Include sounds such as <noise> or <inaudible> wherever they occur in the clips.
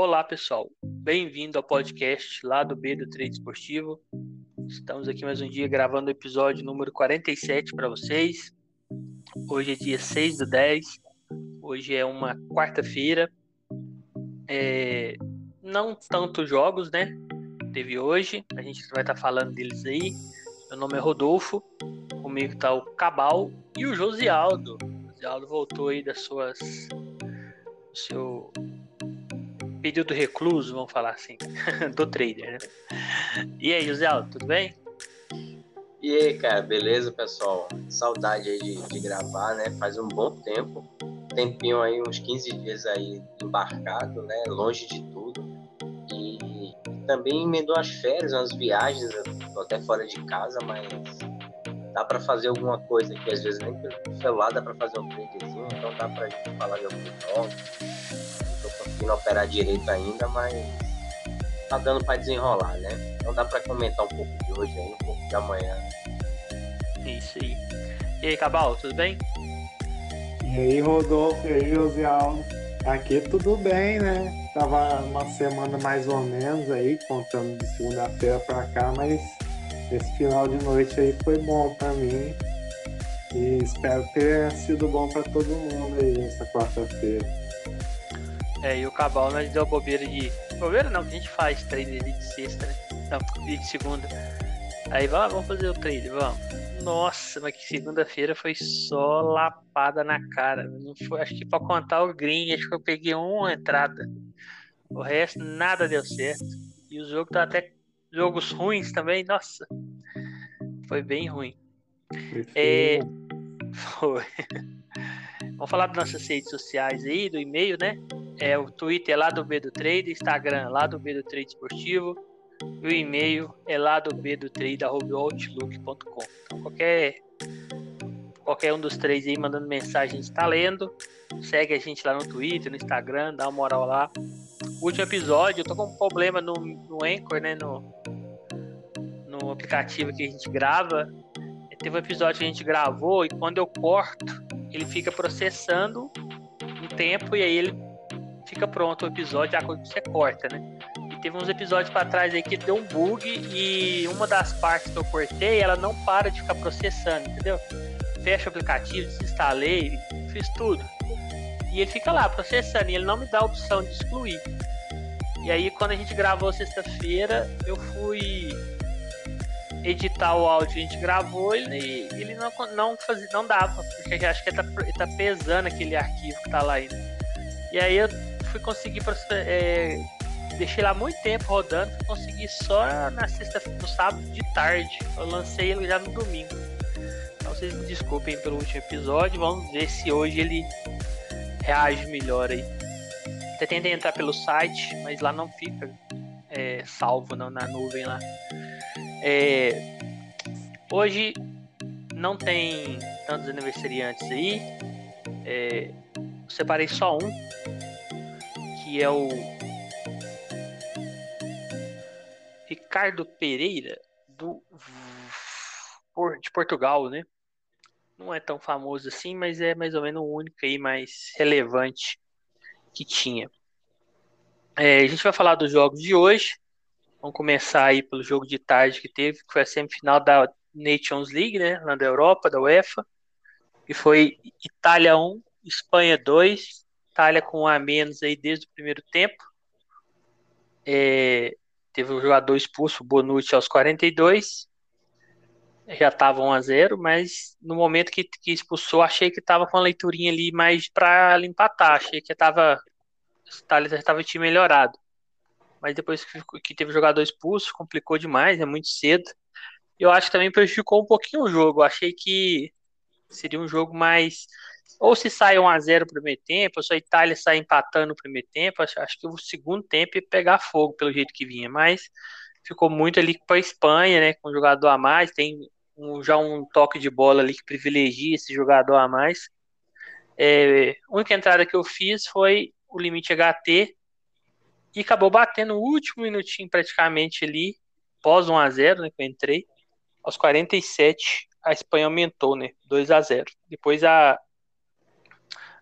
Olá, pessoal. Bem-vindo ao podcast lá do B do Trade Esportivo. Estamos aqui mais um dia gravando o episódio número 47 para vocês. Hoje é dia 6 do 10. Hoje é uma quarta-feira. É... Não tanto jogos, né? Teve hoje. A gente vai estar tá falando deles aí. Meu nome é Rodolfo. Comigo está o Cabal e o Josialdo. O Josialdo voltou aí das suas. Do seu período recluso, vamos falar assim, <laughs> do trader, né? E aí, José tudo bem? E aí, cara, beleza, pessoal? Saudade aí de, de, gravar, né? Faz um bom tempo. Tempinho aí, uns 15 dias aí embarcado, né? Longe de tudo. E, também emendou as férias, umas viagens, tô até fora de casa, mas dá para fazer alguma coisa que às vezes nem pelo celular dá para fazer um tradezinho, então dá pra gente falar de alguns jogos conseguindo operar direito ainda, mas tá dando para desenrolar, né? Então dá para comentar um pouco de hoje aí, um pouco de amanhã. Isso aí. E aí, Cabal, tudo bem? E aí, Rodolfo, e aí, Josial? Aqui tudo bem, né? Tava uma semana mais ou menos aí, contando de segunda-feira para cá, mas esse final de noite aí foi bom para mim. E espero ter sido bom para todo mundo aí nessa quarta-feira. É, e o Cabal nós deu bobeira de. Bobeira não, que a gente faz trailer de sexta, né? Não, de segunda. Aí vamos, vamos fazer o trailer, vamos. Nossa, mas que segunda-feira foi só lapada na cara. Não foi, acho que pra contar o green, acho que eu peguei uma entrada. O resto nada deu certo. E o jogo tá até jogos ruins também, nossa. Foi bem ruim. É, <laughs> foi. Vamos falar das nossas redes sociais aí, do e-mail, né? É o Twitter é lá do B do Trade, Instagram lá do B do Trade Esportivo, e o e-mail é lá do B do Trade, outlook.com. Então qualquer, qualquer um dos três aí mandando mensagem, a gente tá lendo. Segue a gente lá no Twitter, no Instagram, dá uma moral lá. Último episódio, eu tô com um problema no, no Anchor, né? No, no aplicativo que a gente grava. Teve um episódio que a gente gravou e quando eu corto, ele fica processando um tempo e aí ele fica pronto o episódio, a coisa que você corta, né? E teve uns episódios para trás aí que deu um bug e uma das partes que eu cortei, ela não para de ficar processando, entendeu? Fecha o aplicativo, desinstalei, fiz tudo. E ele fica lá processando e ele não me dá a opção de excluir. E aí quando a gente gravou sexta-feira, eu fui editar o áudio que a gente gravou, ele, ele não, não, fazia, não dava, porque acho que ele tá, ele tá pesando aquele arquivo que tá lá ainda. E aí eu fui conseguir é, deixei lá muito tempo rodando, fui conseguir só na sexta, no sábado de tarde. Eu lancei ele já no domingo. Então vocês me desculpem pelo último episódio, vamos ver se hoje ele reage melhor aí. Até tentei entrar pelo site, mas lá não fica é, salvo não, na nuvem lá. É, hoje não tem tantos aniversariantes aí. É, separei só um, que é o Ricardo Pereira do de Portugal, né? Não é tão famoso assim, mas é mais ou menos o único aí mais relevante que tinha. É, a gente vai falar dos jogos de hoje. Vamos começar aí pelo jogo de tarde que teve, que foi a semifinal da Nations League, né? Lá da Europa, da UEFA. E foi Itália 1, Espanha 2. Itália com um a menos aí desde o primeiro tempo. É, teve um jogador expulso, Bonucci, aos 42. Já estava 1 a 0 mas no momento que, que expulsou, achei que estava com a leiturinha ali mais para empatar. Achei que estava. Itália já estava time melhorado. Mas depois que, que teve jogador expulso, complicou demais, é muito cedo. Eu acho que também prejudicou um pouquinho o jogo. Eu achei que seria um jogo mais ou se sai 1x0 no primeiro tempo, ou se a Itália sai empatando no primeiro tempo, acho, acho que o segundo tempo ia pegar fogo pelo jeito que vinha, mas ficou muito ali para a Espanha, né, com um jogador a mais, tem um, já um toque de bola ali que privilegia esse jogador a mais. É, a única entrada que eu fiz foi o limite HT e acabou batendo o último minutinho praticamente ali, pós 1 a 0 né, que eu entrei, aos 47 a Espanha aumentou, né, 2 a 0 Depois a,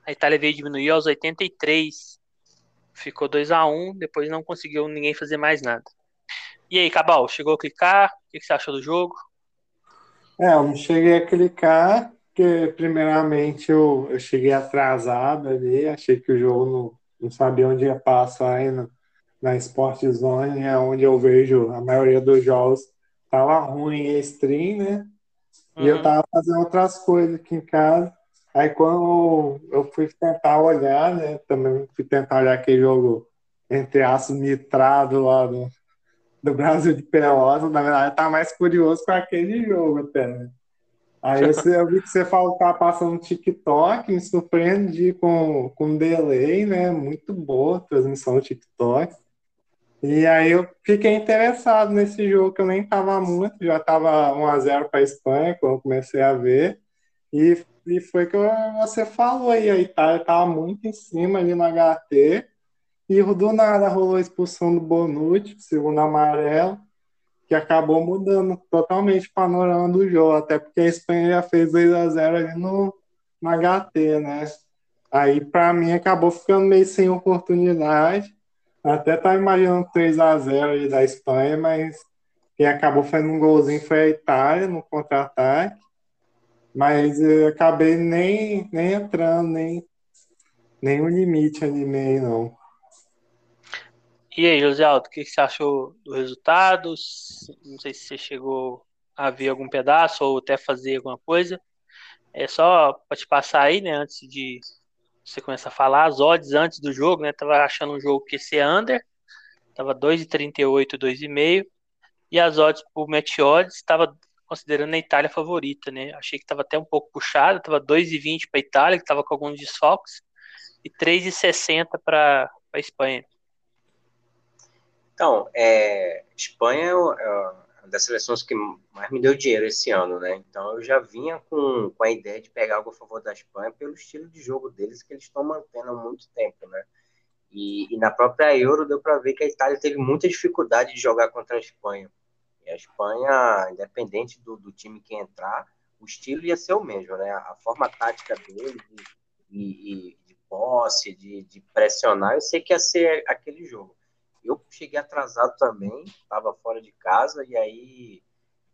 a Itália veio diminuir aos 83. ficou 2 a 1 um, depois não conseguiu ninguém fazer mais nada. E aí, Cabal, chegou a clicar? O que você achou do jogo? É, eu não cheguei a clicar, porque primeiramente eu, eu cheguei atrasado ali, achei que o jogo não, não sabia onde ia passar ainda na Sport Zone, é onde eu vejo a maioria dos jogos tava ruim em stream, né? E uhum. eu tava fazendo outras coisas aqui em casa. Aí quando eu fui tentar olhar, né? Também fui tentar olhar aquele jogo entre aspas mitrado lá do, do Brasil de Pelotas, na verdade, tá mais curioso com aquele jogo até, né? Aí eu vi que você falou que tá passando TikTok, me surpreendi com, com delay, né? Muito boa a transmissão do TikTok. E aí eu fiquei interessado nesse jogo que eu nem tava muito, já tava 1x0 para a Espanha quando comecei a ver. E, e foi que você falou aí, a Itália tava muito em cima ali no HT. E do nada rolou a expulsão do Bonucci, segundo amarelo, que acabou mudando totalmente o panorama do jogo, até porque a Espanha já fez 2 a 0 ali no, no HT, né? Aí, para mim, acabou ficando meio sem oportunidade. Até tá imaginando 3 a 0 ali da Espanha, mas quem acabou fazendo um golzinho foi a Itália no contra-ataque. Mas eu acabei nem, nem entrando, nem, o limite ali não. E aí, José Aldo, o que você achou do resultado? Não sei se você chegou a ver algum pedaço ou até fazer alguma coisa. É só para te passar aí, né, antes de você começar a falar, as odds antes do jogo, né, tava achando um jogo que ia ser under, tava 2,38, 2,5, e as odds pro match odds estava considerando a Itália favorita, né, achei que tava até um pouco puxado, tava 2,20 para Itália, que tava com alguns desfalques, e 3,60 para a Espanha. Então, é, Espanha é, é das seleções que mais me deu dinheiro esse ano, né? Então eu já vinha com, com a ideia de pegar algo a favor da Espanha pelo estilo de jogo deles que eles estão mantendo há muito tempo, né? E, e na própria Euro deu para ver que a Itália teve muita dificuldade de jogar contra a Espanha. E a Espanha, independente do, do time que entrar, o estilo ia ser o mesmo, né? A forma tática dele e, e de posse, de, de pressionar, eu sei que ia ser aquele jogo. Eu cheguei atrasado também, estava fora de casa e aí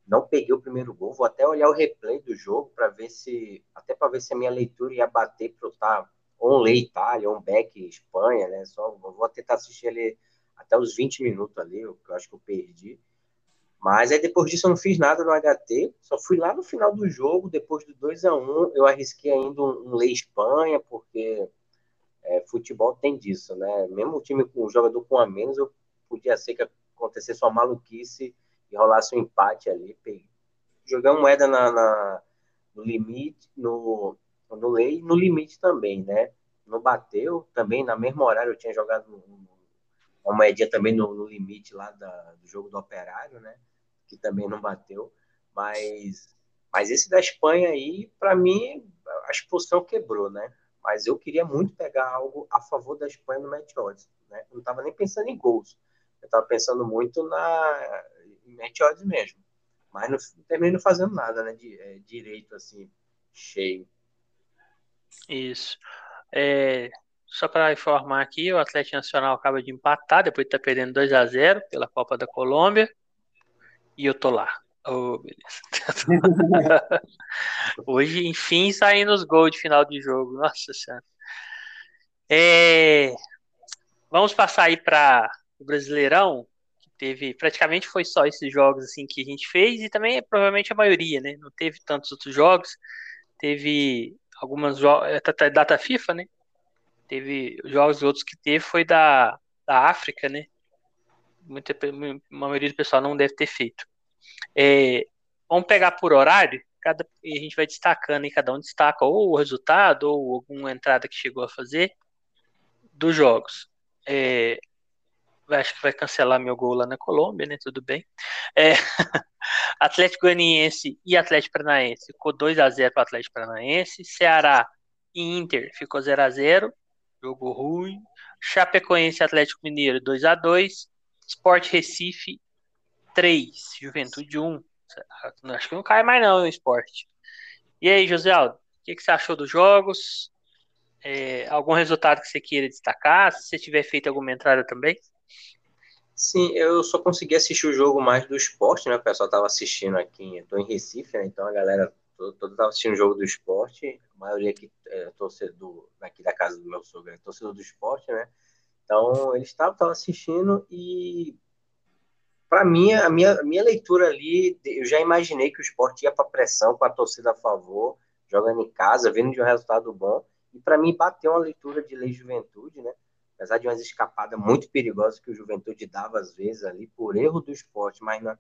não peguei o primeiro gol. Vou até olhar o replay do jogo para ver se, até para ver se a minha leitura ia bater para tá ou um lei Itália, um back Espanha, né? Só vou tentar assistir ele até os 20 minutos ali, que eu acho que eu perdi. Mas aí depois disso eu não fiz nada no HT, só fui lá no final do jogo, depois do 2 a 1 eu arrisquei ainda um, um lei Espanha, porque é, futebol tem disso, né? Mesmo o time com o jogador com a menos, podia ser que acontecesse uma maluquice e rolasse um empate ali. Jogar moeda na, na, no limite, no, no lei, no limite também, né? Não bateu, também na mesma horário eu tinha jogado uma moedinha também no, no limite lá da, do jogo do Operário, né? Que também não bateu, mas mas esse da Espanha aí, para mim, a expulsão quebrou, né? Mas eu queria muito pegar algo a favor da Espanha no match odds. Né? Eu não estava nem pensando em gols. Eu estava pensando muito na, em match odds mesmo. Mas não, terminei não fazendo nada né? De, é, direito, assim, cheio. Isso. É, só para informar aqui, o Atlético Nacional acaba de empatar, depois de estar tá perdendo 2 a 0 pela Copa da Colômbia. E eu tô lá. Oh, beleza. <laughs> Hoje, enfim, saindo os gols de final de jogo. Nossa Senhora. É... Vamos passar aí para o Brasileirão, que teve praticamente foi só esses jogos assim que a gente fez e também provavelmente a maioria, né? Não teve tantos outros jogos. Teve algumas é, data FIFA, né? Teve jogos outros que teve foi da, da África, né? Muita, a maioria do pessoal não deve ter feito. É, vamos pegar por horário, cada, e a gente vai destacando, e cada um destaca ou o resultado, ou alguma entrada que chegou a fazer dos jogos. É, acho que vai cancelar meu gol lá na Colômbia, né? Tudo bem. É, <laughs> Atlético Goianiense e Atlético Paranaense ficou 2 a 0 para Atlético Paranaense. Ceará e Inter ficou 0 a 0 jogo ruim. Chapecoense e Atlético Mineiro 2 a 2 Sport Recife 3, Juventude 1. Acho que não cai mais não no esporte. E aí, José Aldo, o que, que, você achou dos jogos? é, algum resultado que você queira destacar? Se você tiver feito alguma entrada também? Sim, eu só consegui assistir o jogo mais do esporte, né? O pessoal tava assistindo aqui, eu tô em Recife, né? Então a galera toda tava assistindo o jogo do esporte, a maioria aqui é torcedor aqui da casa do meu sogro é torcedor do esporte, né? Então eles estavam assistindo e para mim a minha, a minha leitura ali, eu já imaginei que o esporte ia para pressão com a torcida a favor, jogando em casa, vindo de um resultado bom. E para mim bateu uma leitura de lei juventude, né? apesar de umas escapadas muito perigosas que o Juventude dava às vezes ali, por erro do esporte, mas na,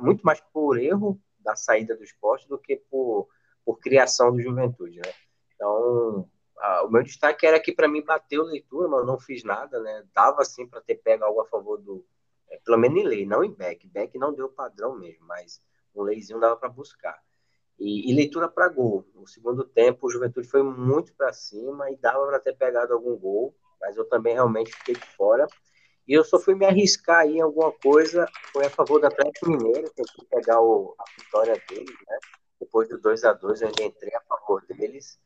muito mais por erro da saída do esporte do que por, por criação do Juventude, né? Então, a, o meu destaque era que para mim bateu leitura, mas não fiz nada, né? Dava sim para ter pego algo a favor do, é, pelo menos em lei, não em back. Back não deu padrão mesmo, mas um leizinho dava para buscar. E, e leitura para gol. No segundo tempo, o Juventude foi muito para cima e dava para ter pegado algum gol mas eu também realmente fiquei de fora. E eu só fui me arriscar aí em alguma coisa, foi a favor do Atlético Mineiro, tentei pegar o, a vitória deles, né? Depois do 2 a 2 eu ainda entrei a favor deles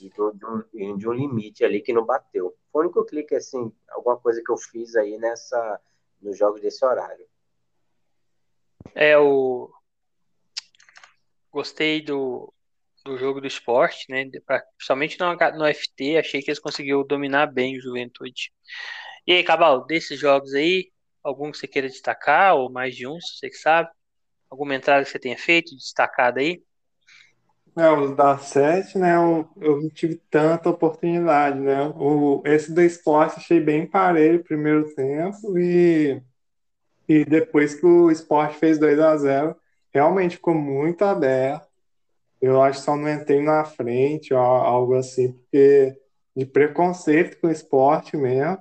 e do, de, um, de um limite ali que não bateu. Foi o único clique, assim, alguma coisa que eu fiz aí nessa, nos jogos desse horário. É, o... Gostei do, do jogo do esporte, né? Principalmente no, no FT, achei que eles conseguiram dominar bem o Juventude. E aí, Cabal, desses jogos aí, algum que você queira destacar, ou mais de um, se você que sabe? Alguma entrada que você tenha feito, destacada aí? É, os da sete, né? Eu, eu não tive tanta oportunidade, né? O, esse do esporte achei bem parelho primeiro tempo e, e depois que o esporte fez 2 a 0 realmente ficou muito aberto. Eu acho que só não entrei na frente, ou algo assim, porque de preconceito com o esporte mesmo.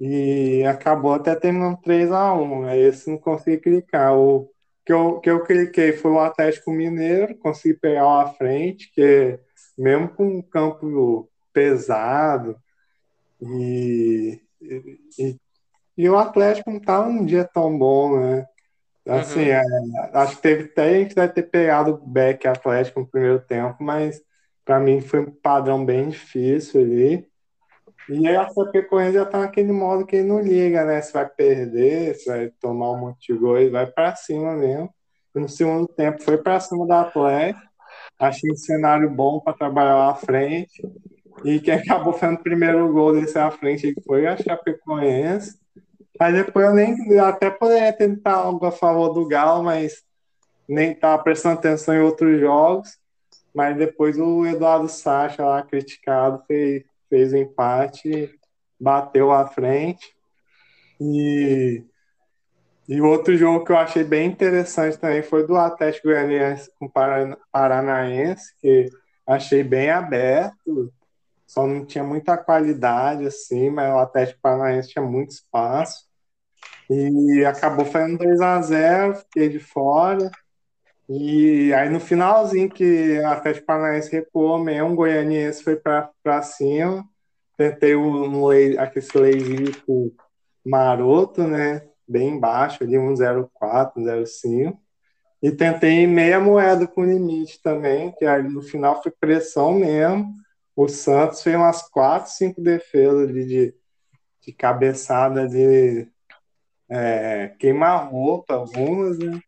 E acabou até terminando 3 a 1 Aí esse não consegui clicar. O que eu, que eu cliquei foi o Atlético Mineiro, consegui pegar lá à frente, que mesmo com um campo pesado e, e, e o Atlético não estava num dia tão bom, né? Assim, uhum. é, acho que teve até a gente deve ter pegado o back Atlético no primeiro tempo, mas para mim foi um padrão bem difícil ali. E aí a Chapecoense já tá naquele modo que não liga, né? Se vai perder, se vai tomar um monte de gol, ele vai para cima mesmo. No segundo tempo foi para cima da Atlético. Achei um cenário bom para trabalhar lá à frente. E quem <laughs> acabou fazendo o primeiro gol desse à frente foi a Chapecoense. Aí depois eu nem até poderia tentar algo a favor do Galo, mas nem tava prestando atenção em outros jogos. Mas depois o Eduardo Sacha lá criticado fez, fez o empate, bateu à frente. E, e outro jogo que eu achei bem interessante também foi do Atlético Goianiense com o Paranaense, que achei bem aberto, só não tinha muita qualidade assim, mas o Atlético Paranaense tinha muito espaço. E acabou fazendo 2 a 0 fiquei de fora. E aí no finalzinho que a Atlético Paranaense recuou mesmo, o Goianiense foi para cima. Tentei um, um aquele leizinho maroto, né? Bem baixo, ali 1,04, 1,05. E tentei meia moeda com limite também, que aí no final foi pressão mesmo. O Santos fez umas 4, 5 defesas ali de, de cabeçada de é, queimar roupa, algumas, né?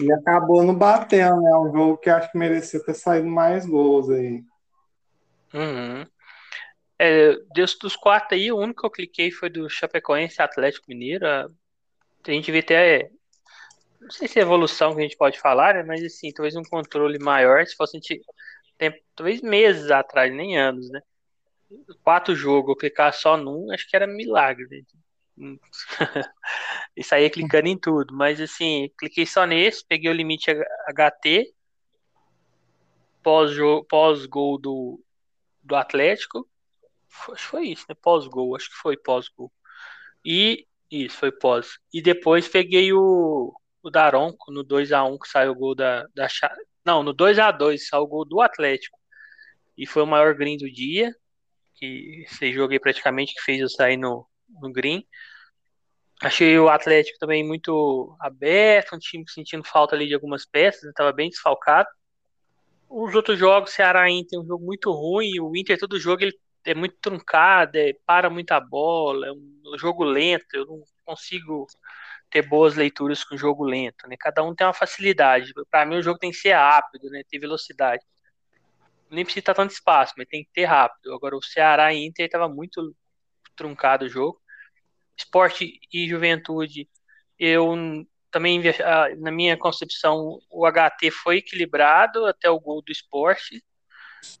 E acabou não batendo, né? Um jogo que acho que merecia ter saído mais gols aí. Uhum. É, dos quatro aí, o único que eu cliquei foi do Chapecoense Atlético Mineiro. A gente vê até. Não sei se é evolução que a gente pode falar, né? Mas assim, talvez um controle maior, se fosse tempo, talvez meses atrás, nem anos, né? Quatro jogos, eu clicar só num, acho que era milagre. Né? <laughs> e saía clicando em tudo. Mas assim, cliquei só nesse, peguei o limite HT, pós-gol pós do, do Atlético. Acho que foi isso, né? Pós-gol, acho que foi pós-gol. E isso, foi pós. E depois peguei o, o Daronco no 2x1 que saiu o gol da, da Não, no 2x2 saiu o gol do Atlético. E foi o maior green do dia. Que você joguei praticamente que fez eu sair no, no green. Achei o Atlético também muito aberto, um time sentindo falta ali de algumas peças, estava bem desfalcado. os outros jogos, Ceará Inter é um jogo muito ruim, o Inter todo jogo ele é muito truncado, é, para muita bola, é um jogo lento, eu não consigo ter boas leituras com jogo lento, né? Cada um tem uma facilidade. Para mim o jogo tem que ser rápido, né? Ter velocidade. Nem precisa estar tanto espaço, mas tem que ter rápido. Agora o Ceará Inter estava muito truncado o jogo. Esporte e Juventude, eu também na minha concepção o HT foi equilibrado até o gol do esporte.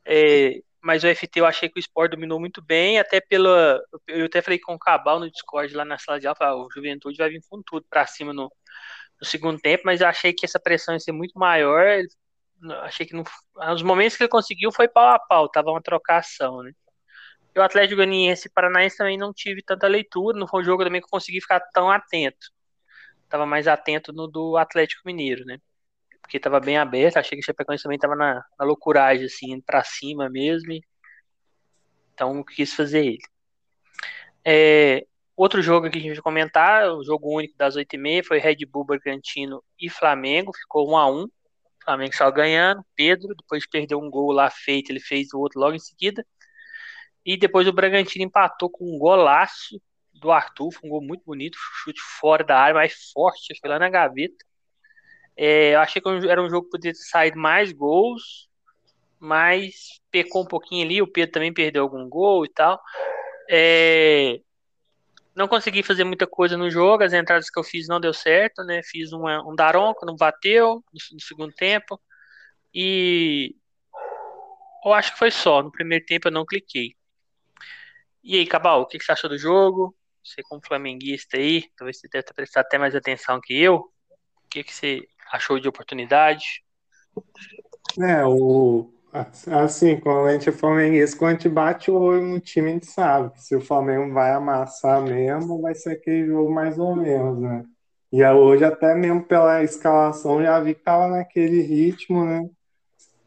É, mas o FT eu achei que o Sport dominou muito bem, até pela. Eu até falei com o Cabal no Discord lá na sala de aula, ah, o Juventude vai vir com tudo para cima no, no, segundo tempo, mas eu achei que essa pressão ia ser muito maior. Achei que nos momentos que ele conseguiu foi pau a pau, tava uma trocação, né? E o Atlético Goianiense e Paranaense também não tive tanta leitura, não foi um jogo também que eu consegui ficar tão atento. Tava mais atento no do Atlético Mineiro, né? porque estava bem aberto. Achei que o Chapecoense também estava na, na loucuragem, assim, para cima mesmo. Então quis fazer ele. É, outro jogo que a gente vai comentar, o jogo único das 8h30, foi Red Bull, Bragantino e Flamengo. Ficou 1 a 1 o Flamengo só ganhando. Pedro, depois perdeu um gol lá feito, ele fez o outro logo em seguida. E depois o Bragantino empatou com um golaço do Arthur, foi um gol muito bonito, chute fora da área, mais forte, foi lá na gaveta. É, eu achei que era um jogo que poderia ter saído mais gols, mas pecou um pouquinho ali. O Pedro também perdeu algum gol e tal. É, não consegui fazer muita coisa no jogo. As entradas que eu fiz não deu certo, né? Fiz uma, um Daronco, não bateu no, no, segundo tempo. E eu acho que foi só. No primeiro tempo eu não cliquei. E aí, Cabal, o que você achou do jogo? Você como flamenguista aí, talvez você deve prestado até mais atenção que eu. O que, que você achou de oportunidade? É, o, assim, quando a gente é flamenguista, quando a gente bate o olho no time, a gente sabe que se o Flamengo vai amassar mesmo, vai ser aquele jogo mais ou menos, né? E hoje, até mesmo pela escalação, já vi que tava naquele ritmo, né?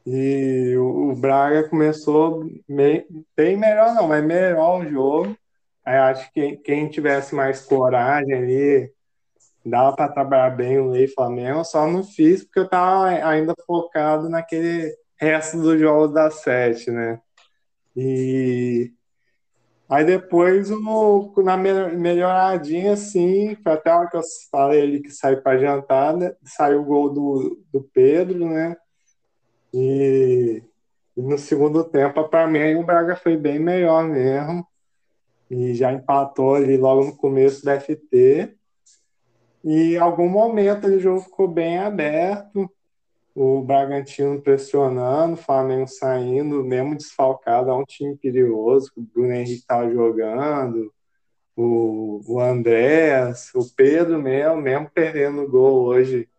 E o, Braga começou bem, bem melhor, não, mas melhor o jogo. Aí acho que quem tivesse mais coragem ali, dava para trabalhar bem o Lei Flamengo, só não fiz porque eu estava ainda focado naquele resto do jogo da sete, né? E aí depois o, na melhoradinha assim, até a hora que eu falei ali que saiu para jantar, né? saiu o gol do, do Pedro, né? E, e no segundo tempo, para mim, o Braga foi bem melhor mesmo. E já empatou ali logo no começo da FT. E em algum momento o jogo ficou bem aberto, o Bragantino pressionando, o Flamengo saindo, mesmo desfalcado, é um time perigoso, o Bruno Henrique estava jogando, o, o Andrés, o Pedro mesmo, mesmo perdendo o gol hoje,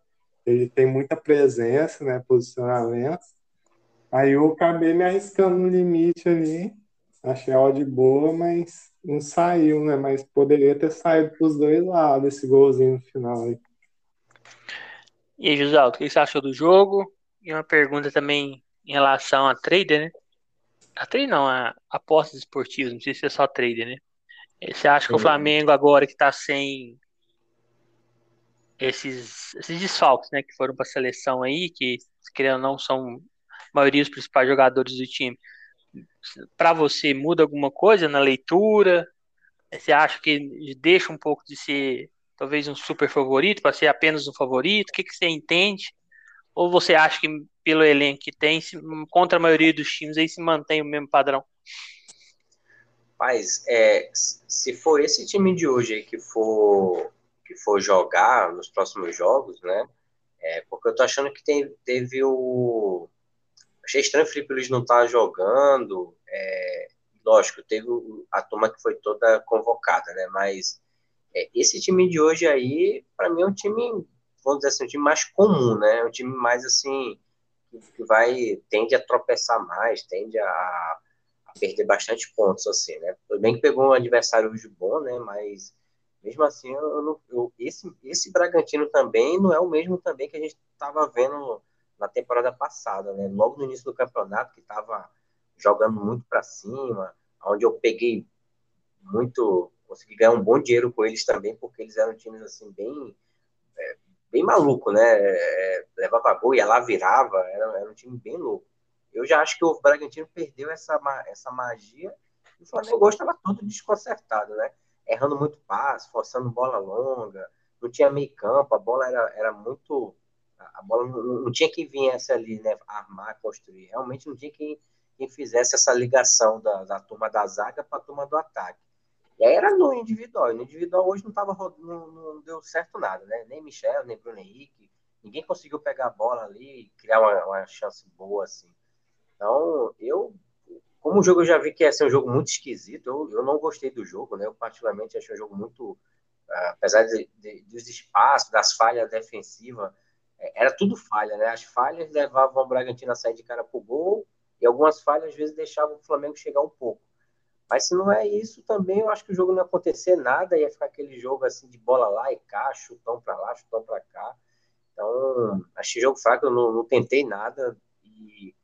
ele tem muita presença, né, posicionamento. Aí eu acabei me arriscando no limite ali, achei a de boa, mas não saiu, né? Mas poderia ter saído para os dois lados esse golzinho no final. Aí. E aí, Josaldo, o que você achou do jogo? E uma pergunta também em relação a trader, né? A trader não, a apostas esportivas, não precisa ser só trader, né? Você acha que o Flamengo agora que está sem esses, esses desfalques, né, que foram para a seleção aí, que querendo ou não são a maioria dos principais jogadores do time, para você muda alguma coisa na leitura? Você acha que deixa um pouco de ser talvez um super favorito para ser apenas um favorito? O que, que você entende? Ou você acha que pelo elenco que tem, contra a maioria dos times, aí se mantém o mesmo padrão? Mas é, se for esse time de hoje que for que for jogar nos próximos jogos, né? É, porque eu tô achando que tem, teve o Achei estranho o Felipe Luiz não estar tá jogando. É, lógico, teve a turma que foi toda convocada, né? Mas é, esse time de hoje aí, para mim, é um time, vamos dizer assim, um time mais comum, né? Um time mais assim, que vai, tende a tropeçar mais, tende a, a perder bastante pontos, assim, né? Tudo bem que pegou um adversário hoje bom, né? Mas mesmo assim, eu, eu, esse, esse Bragantino também não é o mesmo também que a gente estava vendo na temporada passada, né? Logo no início do campeonato, que estava jogando muito para cima, onde eu peguei muito, consegui ganhar um bom dinheiro com eles também, porque eles eram times assim bem é, bem maluco, né? É, levava gol, ia lá, virava, era, era um time bem louco. eu já acho que o Bragantino perdeu essa, essa magia e o Flamengo estava todo desconcertado, né? Errando muito passe, forçando bola longa, não tinha meio campo, a bola era, era muito. A bola não, não tinha quem viesse ali, né? Armar, construir. Realmente não tinha quem, quem fizesse essa ligação da, da turma da zaga para a turma do ataque. E aí era no individual. E no individual hoje não, tava, não, não deu certo nada, né? Nem Michel, nem Bruno Henrique. Ninguém conseguiu pegar a bola ali e criar uma, uma chance boa, assim. Então, eu, como o jogo eu já vi que ia ser um jogo muito esquisito, eu, eu não gostei do jogo, né? Eu particularmente achei um jogo muito, ah, apesar de, de, dos espaços, das falhas defensivas, é, era tudo falha, né? As falhas levavam o Bragantino a sair de cara pro gol e algumas falhas às vezes deixavam o Flamengo chegar um pouco. Mas se não é isso, também eu acho que o jogo não ia acontecer nada, ia ficar aquele jogo assim de bola lá e cá, chutão para lá, chutão para cá. Então, achei jogo fraco, eu não, não tentei nada e, e,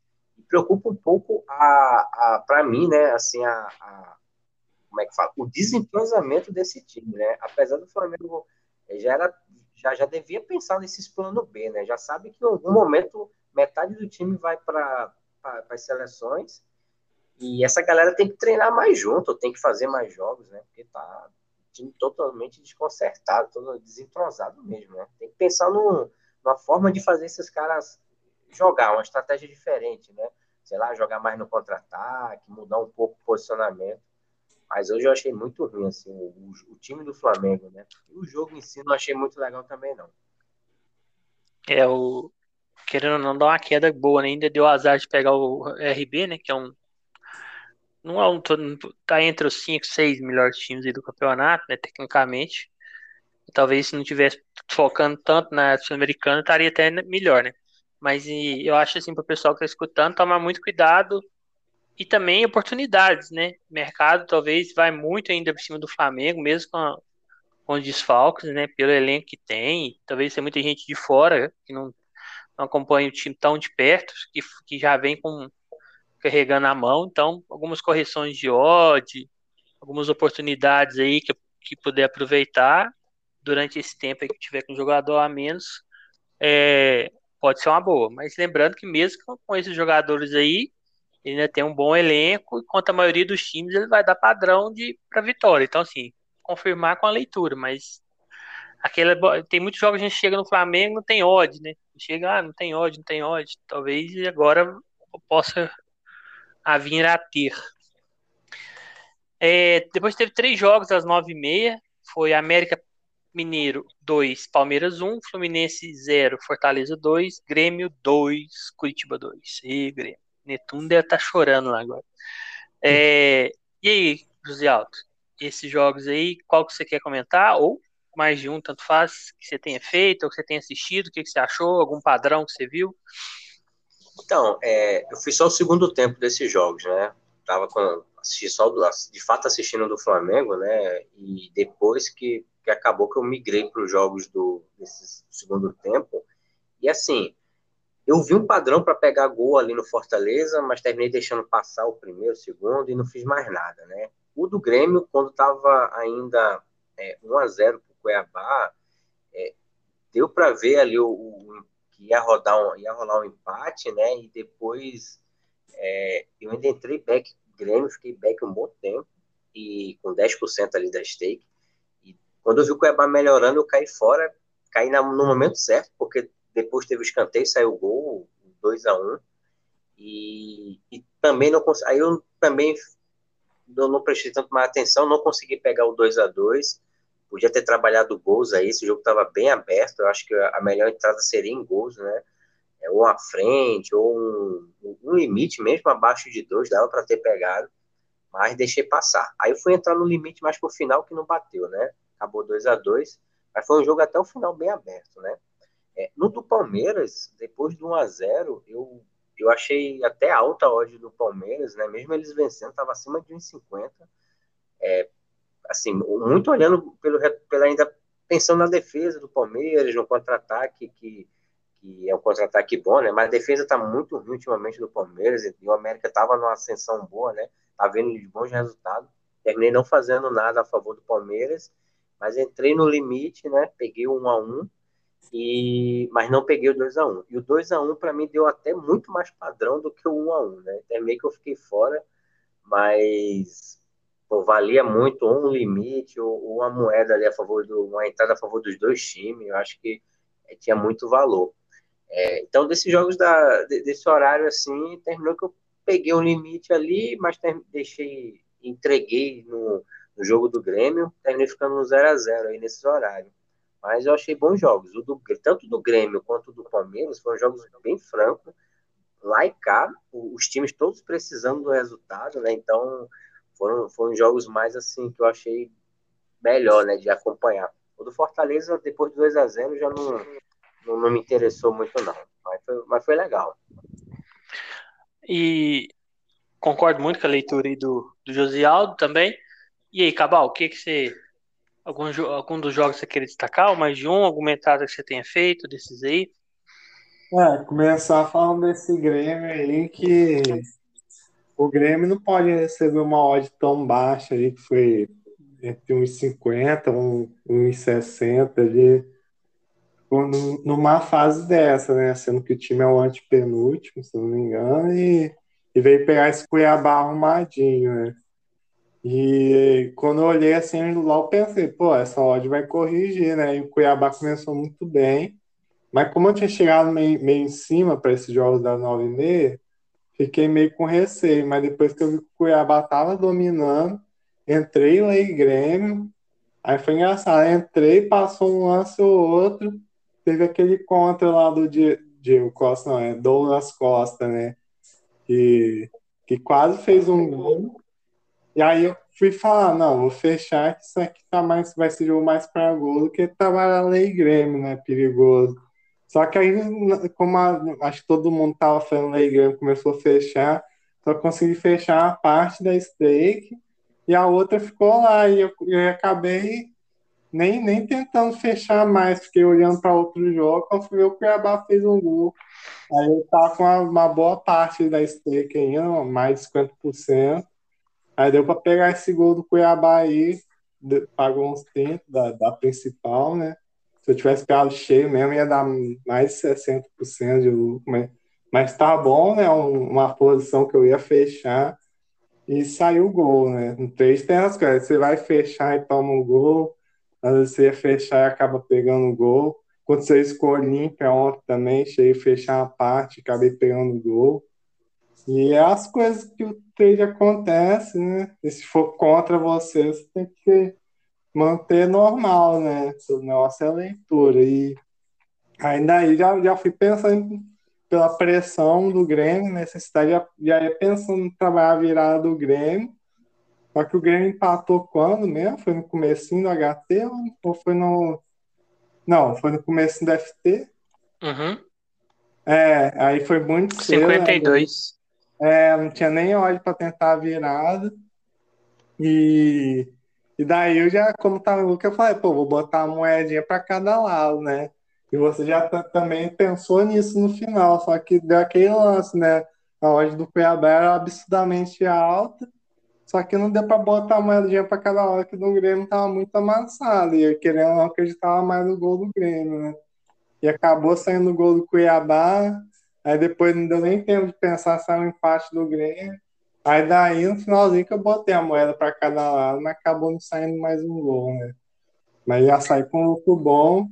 preocupa um pouco a, a para mim, né, assim, a, a, como é que fala, o desentrosamento desse time, né? Apesar do Flamengo já era já, já devia pensar nesses plano B, né? Já sabe que em algum momento metade do time vai para as seleções e essa galera tem que treinar mais junto, tem que fazer mais jogos, né? Porque tá time totalmente desconcertado, todo desentrosado mesmo, né? Tem que pensar no, numa forma de fazer esses caras jogar, uma estratégia diferente, né? Sei lá, jogar mais no contra-ataque, mudar um pouco o posicionamento. Mas hoje eu achei muito ruim, assim, o, o, time do Flamengo, né? E o jogo em si não achei muito legal também, não. É, o. Querendo ou não, dar uma queda boa, né? Ainda deu azar de pegar o RB, né? Que é um não é um tá entre os 5, 6 melhores times do campeonato, né, tecnicamente. Talvez se não tivesse focando tanto na Sul-Americana, estaria até melhor, né? Mas e, eu acho assim para o pessoal que está escutando, tomar muito cuidado e também oportunidades, né? O mercado talvez vai muito ainda por cima do Flamengo, mesmo com, com os desfalques, né? Pelo elenco que tem, talvez tenha muita gente de fora que não, não acompanha o time tão de perto, que, que já vem com carregando a mão, então algumas correções de odd, algumas oportunidades aí que, que puder aproveitar durante esse tempo que tiver com jogador a menos, é, pode ser uma boa. Mas lembrando que mesmo com esses jogadores aí, ele ainda tem um bom elenco, enquanto a maioria dos times ele vai dar padrão de para vitória. Então, assim, confirmar com a leitura, mas aquela tem muitos jogos que a gente chega no Flamengo não tem odd, né? Chega, ah, não tem odd, não tem odd. Talvez agora possa a vir a ter. É, depois teve três jogos às nove e meia. Foi América Mineiro 2, Palmeiras 1, Fluminense 0, Fortaleza 2, Grêmio 2, Curitiba 2. E Grêmio. Netuno deve estar tá chorando lá agora. É, e aí, José Alto, esses jogos aí, qual que você quer comentar? Ou mais de um, tanto faz, que você tenha feito, ou que você tenha assistido, o que, que você achou, algum padrão que você viu? Então, é, eu fui só o segundo tempo desses jogos, né? Tava com assisti só do, de fato assistindo do Flamengo, né? E depois que, que acabou que eu migrei para os jogos do desse segundo tempo. E assim, eu vi um padrão para pegar gol ali no Fortaleza, mas terminei deixando passar o primeiro, o segundo e não fiz mais nada, né? O do Grêmio, quando estava ainda é, 1 a 0 para o Cuiabá, é, deu para ver ali o, o que ia rodar um, ia rolar um empate, né? E depois é, eu ainda entrei back Grêmio, fiquei back um bom tempo e com 10% ali da stake. Quando eu vi o Cuiabá melhorando, eu caí fora, caí na, no momento certo, porque depois teve o escanteio, saiu o gol, 2 a 1 e, e também não consegui. Aí eu também não, não prestei tanto mais atenção, não consegui pegar o 2 a 2 podia ter trabalhado gols aí, esse jogo estava bem aberto, eu acho que a melhor entrada seria em gols, né? É, ou à frente, ou um, um limite mesmo abaixo de dois, dava para ter pegado, mas deixei passar. Aí eu fui entrar no limite mais pro final que não bateu, né? Acabou 2 a 2 mas foi um jogo até o final bem aberto, né? É, no do Palmeiras, depois do 1 a 0 eu, eu achei até alta a odd do Palmeiras, né? Mesmo eles vencendo, estava acima de 1,50. É, assim, muito olhando pelo, pela ainda pensando na defesa do Palmeiras, no contra-ataque que, que é um contra-ataque bom, né? Mas a defesa está muito ruim ultimamente do Palmeiras e o América estava numa ascensão boa, né? Tá vendo de bons resultados. Terminei não fazendo nada a favor do Palmeiras, mas entrei no limite, né? Peguei um a um E, mas não peguei o 2 a 1 E o 2 a 1 para mim deu até muito mais padrão do que o 1 a 1 né? Terminei que eu fiquei fora, mas pô, valia muito um limite ou uma moeda ali a favor do uma entrada a favor dos dois times. Eu acho que é, tinha muito valor. É, então, desses jogos da, desse horário assim, terminou que eu peguei um limite ali, mas deixei, entreguei no, no jogo do Grêmio, terminei ficando no 0 a 0 aí nesses horários. Mas eu achei bons jogos. O do, tanto do Grêmio quanto do Palmeiras foram jogos bem francos. Lá e cá, os times todos precisando do resultado, né? Então, foram, foram jogos mais assim que eu achei melhor, né? De acompanhar. O do Fortaleza, depois do 2 a 0 já não, não, não me interessou muito, não. Mas foi, mas foi legal. E concordo muito com a leitura aí do, do Josialdo também. E aí, Cabal, o que, que você Algum, algum dos jogos você queria destacar? Ou mais de um? Alguma entrada que você tenha feito desses aí? É, começar falando desse Grêmio aí que o Grêmio não pode receber uma odd tão baixa aí, que foi entre uns 50, uns 60 ali, numa fase dessa, né? Sendo que o time é o antepenúltimo, se não me engano, e, e veio pegar esse Cuiabá arrumadinho, né? E quando eu olhei assim, logo pensei, pô, essa odd vai corrigir, né? E o Cuiabá começou muito bem. Mas como eu tinha chegado meio, meio em cima para esses jogos das 9 e meia, fiquei meio com receio. Mas depois que eu vi que o Cuiabá tava dominando, entrei lá em Grêmio. Aí foi engraçado, entrei, passou um lance ou outro, teve aquele contra lá do Diego Costa, não, é Douglas Costa, né? Que, que quase fez um gol e aí eu fui falar, não, vou fechar que isso aqui tá mais, vai ser jogo mais para gol do que trabalhar lei Grêmio, né? Perigoso. Só que aí, como a, acho que todo mundo tava falando lei Grêmio, começou a fechar, só consegui fechar a parte da stake e a outra ficou lá. E eu, eu acabei nem, nem tentando fechar mais, fiquei olhando para outro jogo. Quando fui ver o Cuiabá fez um gol. Aí eu tava com uma, uma boa parte da stake ainda, mais de 50%. Aí deu para pegar esse gol do Cuiabá aí, pagou uns 30 da, da principal, né? Se eu tivesse pegado cheio mesmo, ia dar mais de 60% de lucro, mas, mas tá bom, né? uma posição que eu ia fechar e saiu o gol, né? No três tem as coisas, você vai fechar e toma um gol, às vezes você ia fechar e acaba pegando o gol. Quando você escolhe Olímpia ontem também, cheguei a fechar a parte, acabei pegando o gol. E é as coisas que o trade acontece, né? E se for contra você, você tem que manter normal, né? O negócio é a leitura. E ainda aí já, já fui pensando pela pressão do Grêmio, necessidade, já, já ia pensando em trabalhar a virada do Grêmio. Só que o Grêmio empatou quando mesmo? Foi no comecinho do HT ou foi no. Não, foi no começo do FT? Uhum. É, aí foi muito 52. É, não tinha nem óleo para tentar a virada. E, e daí eu já, como tava louco, eu falei, pô, vou botar uma moedinha para cada lado, né? E você já também pensou nisso no final, só que deu aquele lance, né? A odd do Cuiabá era absurdamente alta, só que não deu para botar a moedinha para cada lado, que do Grêmio tava muito amassado, e eu querendo não acreditava mais no gol do Grêmio, né? E acabou saindo o gol do Cuiabá, Aí depois não deu nem tempo de pensar se era um empate do Grêmio. Aí daí no finalzinho que eu botei a moeda para cada lado, mas acabou não saindo mais um gol, né? Mas já saí com um bom.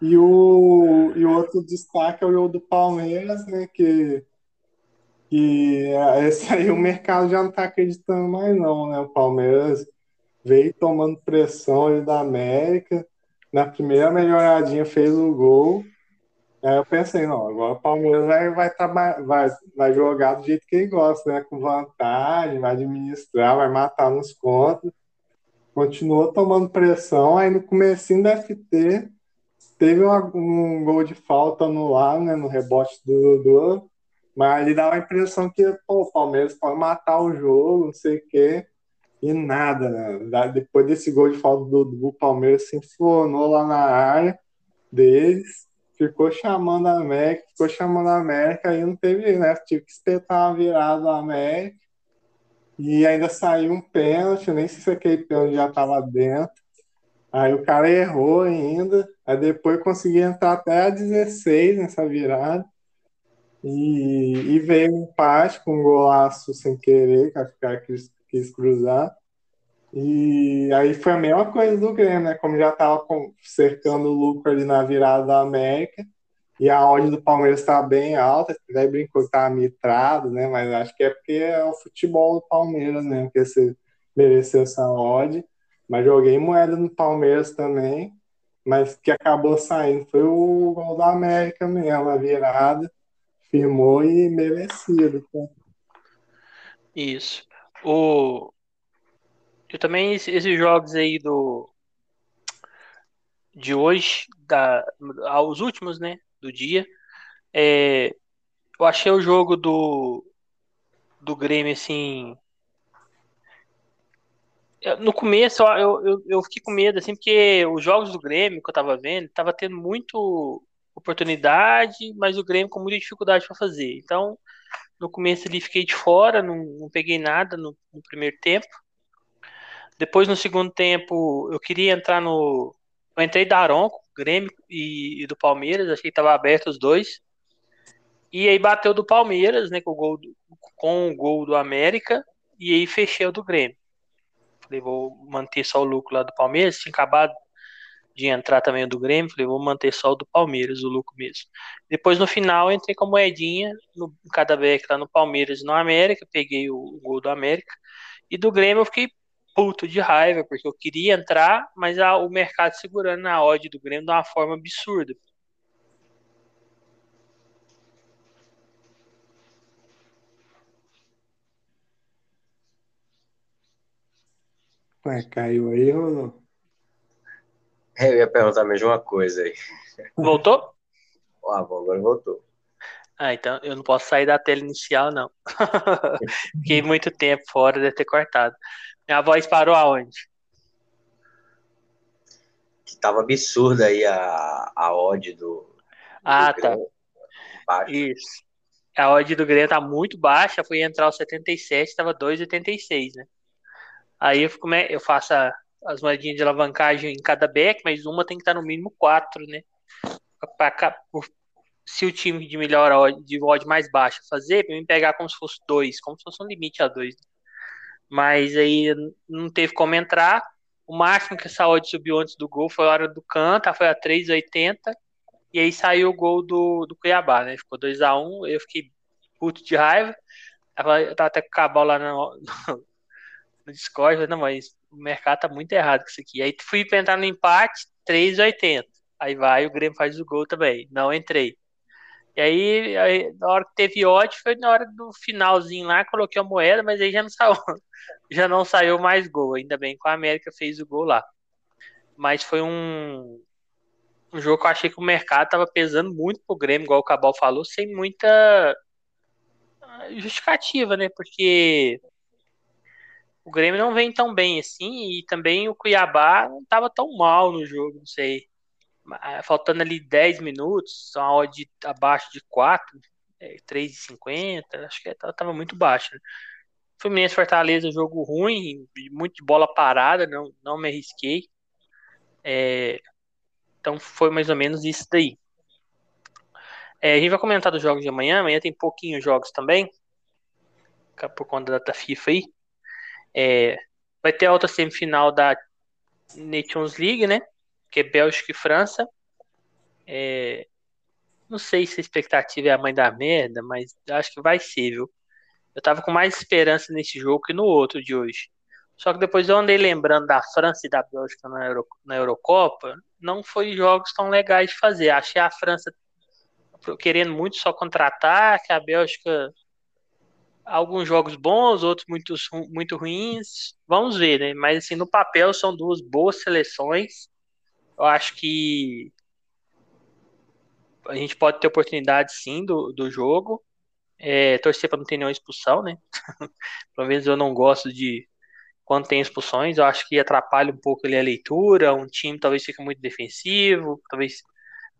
E o, e outro destaque é o do Palmeiras, né? Que, que é, esse aí o mercado já não está acreditando mais, não, né? O Palmeiras veio tomando pressão ali da América. Na primeira melhoradinha fez o gol. Aí eu pensei, não, agora o Palmeiras vai, vai, vai, vai jogar do jeito que ele gosta, né? Com vantagem, vai administrar, vai matar nos contos. Continuou tomando pressão, aí no comecinho da FT teve um, um gol de falta no lá, né? No rebote do Dudu. Mas ele dava a impressão que pô, o Palmeiras pode matar o jogo, não sei o quê. E nada, né? Depois desse gol de falta do, do Palmeiras se inflonou lá na área deles ficou chamando a América, ficou chamando a América, e não teve, né? Tive que espetar uma virada da América. E ainda saiu um pênalti, nem sei se aquele pênalti já estava dentro. Aí o cara errou ainda. Aí depois consegui entrar até a 16 nessa virada. E, e veio um empate com um golaço sem querer, que o cara quis cruzar. E aí foi a mesma coisa do Grêmio, né? Como já estava cercando o lucro ali na virada da América. E a odd do Palmeiras está bem alta. Daí brincou que estava mitrado, né? Mas acho que é porque é o futebol do Palmeiras, né? Que você mereceu essa odd. Mas joguei moeda no Palmeiras também. Mas que acabou saindo foi o gol da América mesmo, a virada. Firmou e merecido. Tá? Isso. O, eu também, esses jogos aí do. De hoje, da, aos últimos, né? Do dia. É, eu achei o jogo do. Do Grêmio, assim. No começo, eu, eu, eu fiquei com medo, assim, porque os jogos do Grêmio que eu tava vendo, tava tendo muito oportunidade, mas o Grêmio com muita dificuldade para fazer. Então, no começo ali fiquei de fora, não, não peguei nada no, no primeiro tempo. Depois, no segundo tempo, eu queria entrar no. Eu entrei da Aronco, Grêmio e, e, do Palmeiras, achei que estava aberto os dois. E aí bateu do Palmeiras, né, com o gol do, com o gol do América, e aí fechei o do Grêmio. Falei, vou manter só o lucro lá do Palmeiras, tinha acabado de entrar também o do Grêmio, falei, vou manter só o do Palmeiras, o lucro mesmo. Depois no final entrei com a moedinha no cada vez lá no Palmeiras e no América, peguei o, o gol do América. E do Grêmio eu fiquei puto de raiva, porque eu queria entrar, mas a, o mercado segurando na odd do Grêmio de uma forma absurda. Ué, caiu aí ou não? Eu ia perguntar a mesma coisa aí. Voltou? <laughs> Ah, agora voltou. Ah, então eu não posso sair da tela inicial, não. <laughs> Fiquei muito tempo fora, deve ter cortado. Minha voz parou aonde? Que tava absurda aí a, a odd do. Ah, do tá. Isso. A odd do Grêmio tá muito baixa, fui entrar o 77, tava 2,86, né? Aí eu, fico, eu faço a, as moedinhas de alavancagem em cada back, mas uma tem que estar no mínimo 4, né? Pra, pra, se o time de melhor odd, de odd mais baixa fazer, pra mim pegar como se fosse 2, como se fosse um limite a 2. Né? Mas aí não teve como entrar. O máximo que a saúde subiu antes do gol foi a hora do canto, foi a 3,80. E aí saiu o gol do, do Cuiabá, né? Ficou 2x1. Eu fiquei puto de raiva. Eu tava até com o cabal lá no, no, no Discord. Falei, não, mas o mercado tá muito errado com isso aqui. Aí fui entrar no empate, 3,80. Aí vai, o Grêmio faz o gol também. Não entrei. E aí, aí, na hora que teve ódio, foi na hora do finalzinho lá, coloquei a moeda, mas aí já não <laughs> saiu, já não saiu mais gol. Ainda bem que o América fez o gol lá. Mas foi um, um jogo que eu achei que o mercado estava pesando muito pro Grêmio, igual o Cabal falou, sem muita justificativa, né? Porque o Grêmio não vem tão bem assim, e também o Cuiabá não estava tão mal no jogo, não sei. Ah, faltando ali 10 minutos, uma odd abaixo de 4, é, 3,50, acho que estava muito baixo. Né? Fluminense Fortaleza, jogo ruim, muito de bola parada, não, não me arrisquei. É, então foi mais ou menos isso daí. É, a gente vai comentar dos jogos de amanhã, amanhã tem pouquinhos jogos também, por conta da data FIFA aí. É, vai ter a outra semifinal da Nations League, né? Que é Bélgica e França. É, não sei se a expectativa é a mãe da merda, mas acho que vai ser, viu? Eu tava com mais esperança nesse jogo que no outro de hoje. Só que depois eu andei lembrando da França e da Bélgica na, Euro, na Eurocopa, não foi jogos tão legais de fazer. Achei a França querendo muito só contratar, que a Bélgica alguns jogos bons, outros muito, muito ruins. Vamos ver, né? Mas assim, no papel são duas boas seleções. Eu acho que a gente pode ter oportunidade sim do, do jogo. É, torcer para não ter nenhuma expulsão, né? <laughs> Pelo menos eu não gosto de quando tem expulsões. Eu acho que atrapalha um pouco ali a leitura. Um time talvez fique muito defensivo, talvez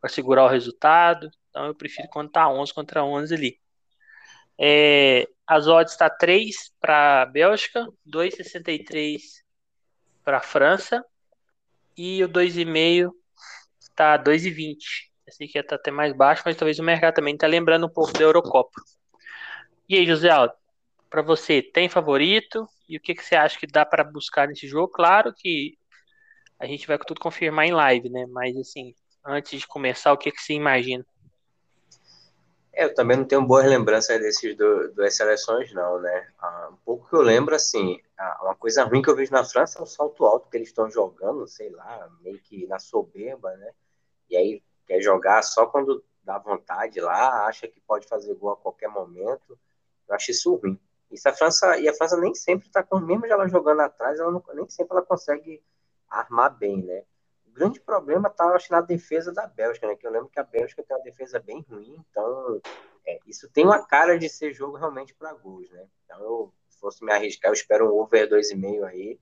para segurar o resultado. Então eu prefiro quando tá 11 contra 11 ali. É, as odds está 3 para Bélgica, 2,63 para França E o 2,5 tá 2,20. Esse aqui tá até mais baixo, mas talvez o mercado também tá lembrando um pouco da Eurocopa. E aí, José Aldo, para você, tem favorito? E o que, que você acha que dá para buscar nesse jogo? Claro que a gente vai tudo confirmar em live, né? Mas assim, antes de começar, o que, que você imagina? É, eu também não tenho boas lembranças desses do, das seleções, não, né? Ah, um pouco que eu lembro, assim, uma coisa ruim que eu vejo na França é o salto alto que eles estão jogando, sei lá, meio que na soberba, né? E aí quer jogar só quando dá vontade lá, acha que pode fazer gol a qualquer momento. Eu acho isso ruim. Isso a França, e a França nem sempre está com, mesmo ela jogando atrás, ela não, nem sempre ela consegue armar bem, né? Grande problema tá, acho, na defesa da Bélgica, né? Que eu lembro que a Bélgica tem uma defesa bem ruim, então é, isso tem uma cara de ser jogo realmente para gols, né? Então, eu, se fosse me arriscar, eu espero um over 2,5 aí,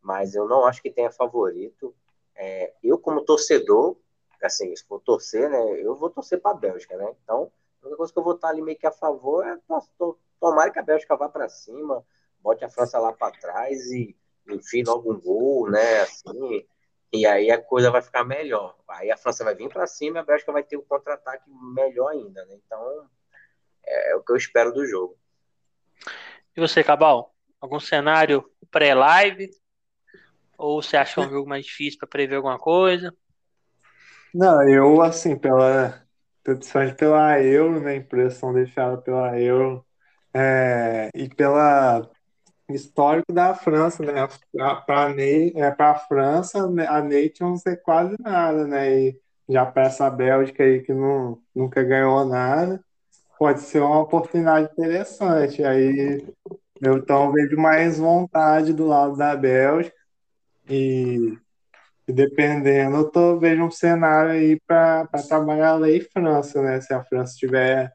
mas eu não acho que tenha favorito. É, eu, como torcedor, assim, se for torcer, né? Eu vou torcer para a Bélgica, né? Então, a única coisa que eu vou estar ali meio que a favor é tomara que a Bélgica vá para cima, bote a França lá para trás e enfim logo um gol, né? Assim, e aí a coisa vai ficar melhor. Aí a França vai vir para cima e a Bélgica vai ter um contra-ataque melhor ainda, né? Então, é, é o que eu espero do jogo. E você, Cabal? Algum cenário pré-live? Ou você acha um jogo mais difícil para prever alguma coisa? Não, eu, assim, pela, principalmente pela Euro, né, impressão deixada pela Euro, é, e pela histórico da França, né? Para é, a França, né, a Nations é quase nada, né? E já para essa Bélgica aí que não, nunca ganhou nada, pode ser uma oportunidade interessante. Aí eu então vejo mais vontade do lado da Bélgica e, e dependendo, eu tô, vejo um cenário aí para trabalhar a lei França, né? Se a França tiver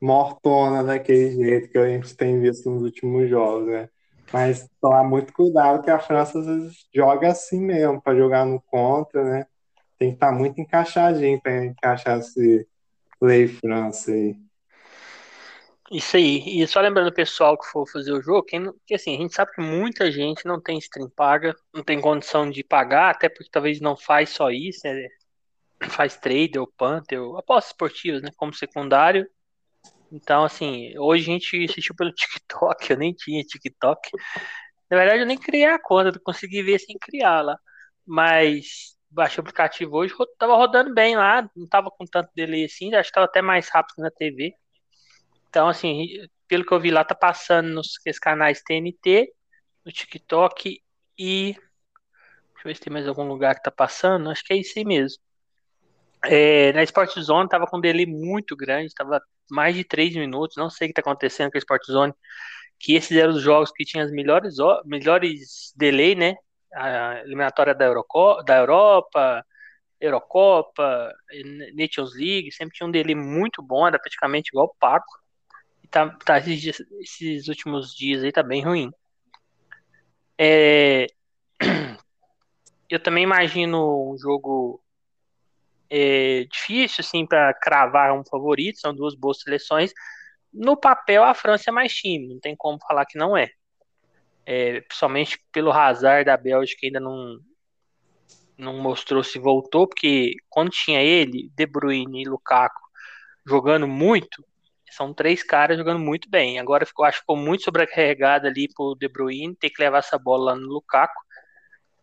mortona daquele jeito que a gente tem visto nos últimos jogos, né? Mas tomar muito cuidado que a França às vezes joga assim mesmo, para jogar no contra, né? Tem que estar tá muito encaixadinho para encaixar esse Play França aí. Isso aí. E só lembrando o pessoal que for fazer o jogo, que, assim, a gente sabe que muita gente não tem stream paga, não tem condição de pagar, até porque talvez não faz só isso, né? Faz trade ou punter, ou apostas esportivas, né? Como secundário. Então, assim, hoje a gente assistiu pelo <laughs> TikTok, eu nem tinha TikTok. Na verdade, eu nem criei a conta, consegui ver sem criar lá. Mas baixei o aplicativo hoje, tava rodando bem lá, não tava com tanto delay assim, acho que tava até mais rápido na TV. Então, assim, pelo que eu vi lá, tá passando nos canais TNT, no TikTok e. Deixa eu ver se tem mais algum lugar que tá passando, acho que é isso aí mesmo. É, na Sport Zone tava com um delay muito grande, tava mais de 3 minutos, não sei o que tá acontecendo com a Sport Zone, que esses eram os jogos que tinham as melhores, melhores delay, né? A eliminatória da, Euroco, da Europa, Eurocopa, Nations League, sempre tinha um delay muito bom, era praticamente igual o Paco. E tá, tá esses, dias, esses últimos dias aí tá bem ruim. É, <clears throat> eu também imagino um jogo é difícil assim para cravar um favorito, são duas boas seleções. No papel a França é mais time, não tem como falar que não é. é principalmente pelo Hazard da Bélgica ainda não não mostrou se voltou, porque quando tinha ele, De Bruyne e Lukaku jogando muito, são três caras jogando muito bem. Agora ficou, acho que ficou muito sobrecarregado ali pro De Bruyne ter que levar essa bola lá no Lukaku.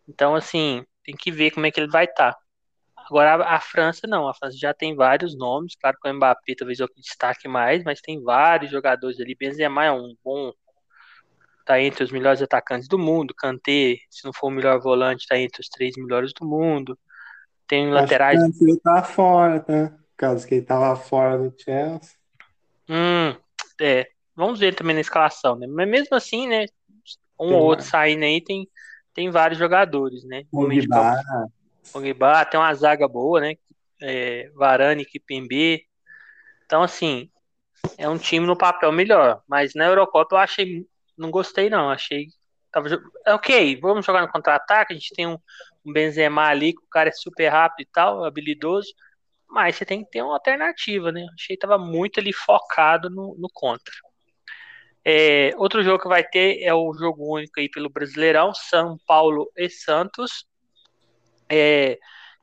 Então, assim, tem que ver como é que ele vai estar. Tá. Agora a, França não, a França já tem vários nomes, claro que o Mbappé talvez eu destaque mais, mas tem vários jogadores ali. Benzema é um bom, tá entre os melhores atacantes do mundo. Kanté, se não for o melhor volante, tá entre os três melhores do mundo. Tem Acho laterais. Que ele tá fora, tá? Caso que ele tava fora do Chelsea. Hum, é. Vamos ver também na escalação, né? Mas mesmo assim, né? Um tem ou outro saindo aí tem, tem vários jogadores, né? O Pogba tem uma zaga boa, né? É, Varane, Kipembe. Então, assim, é um time no papel melhor. Mas na Eurocopa eu achei. Não gostei, não. Achei. Tava, ok, vamos jogar no contra-ataque. A gente tem um, um Benzema ali, que o cara é super rápido e tal, habilidoso. Mas você tem que ter uma alternativa, né? Achei que tava muito ali focado no, no contra. É, outro jogo que vai ter é o jogo único aí pelo Brasileirão, São Paulo e Santos. É,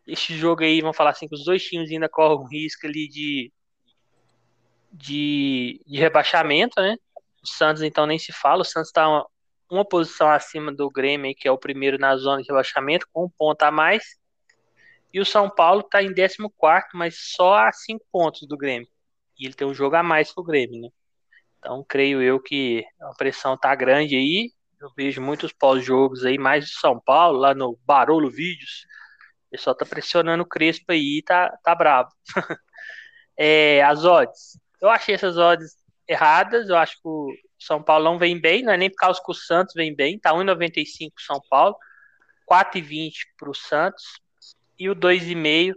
este jogo aí, vamos falar assim, que os dois times ainda correm o risco ali de, de, de rebaixamento, né? O Santos, então, nem se fala. O Santos está uma, uma, posição acima do Grêmio, que é o primeiro na zona de rebaixamento, com um ponto a mais. E o São Paulo está em 14, mas só a cinco pontos do Grêmio. E ele tem um jogo a mais que o Grêmio, né? Então, creio eu que a pressão tá grande aí. Eu vejo muitos pós-jogos aí, mais de São Paulo, lá no Barolo Vídeos. Pessoal tá pressionando o Crespo aí e tá, tá bravo. <laughs> é, as odds. Eu achei essas odds erradas. Eu acho que o São Paulo não vem bem, não é nem por causa que o Santos vem bem. Tá 1,95 São Paulo, 4,20 para o Santos. E o 2,5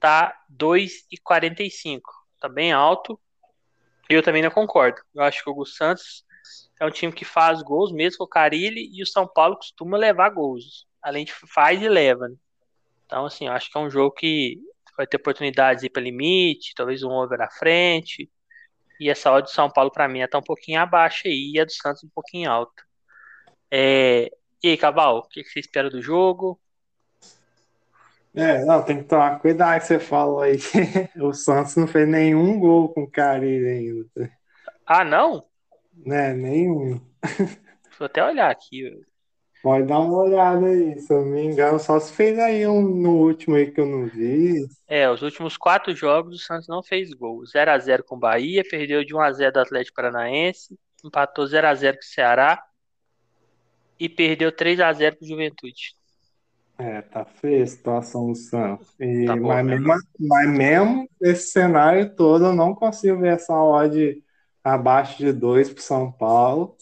tá 2,45. Tá bem alto. Eu também não concordo. Eu acho que o Santos é um time que faz gols, mesmo com o Carilli, e o São Paulo costuma levar gols. Além de faz e leva. Né? Então, assim, eu acho que é um jogo que vai ter oportunidades de ir para limite, talvez um over à frente. E essa odd de São Paulo, para mim, é tá um pouquinho abaixo aí, e a do Santos um pouquinho alta. É... E aí, Cabal, o que você espera do jogo? É, não, tem que tomar cuidado que você falou aí. <laughs> o Santos não fez nenhum gol com o Carille ainda. Ah, não? Né, nenhum. Vou até olhar aqui. Pode dar uma olhada aí, se eu não me engano, só se fez aí um no último aí que eu não vi. É, os últimos quatro jogos o Santos não fez gol. 0x0 com o Bahia, perdeu de 1x0 do Atlético Paranaense, empatou 0x0 com o Ceará e perdeu 3x0 com o Juventude. É, tá feia a situação do Santos. E, tá bom, mas, mesmo, mas mesmo esse cenário todo, eu não consigo ver essa odd abaixo de 2 pro São Paulo,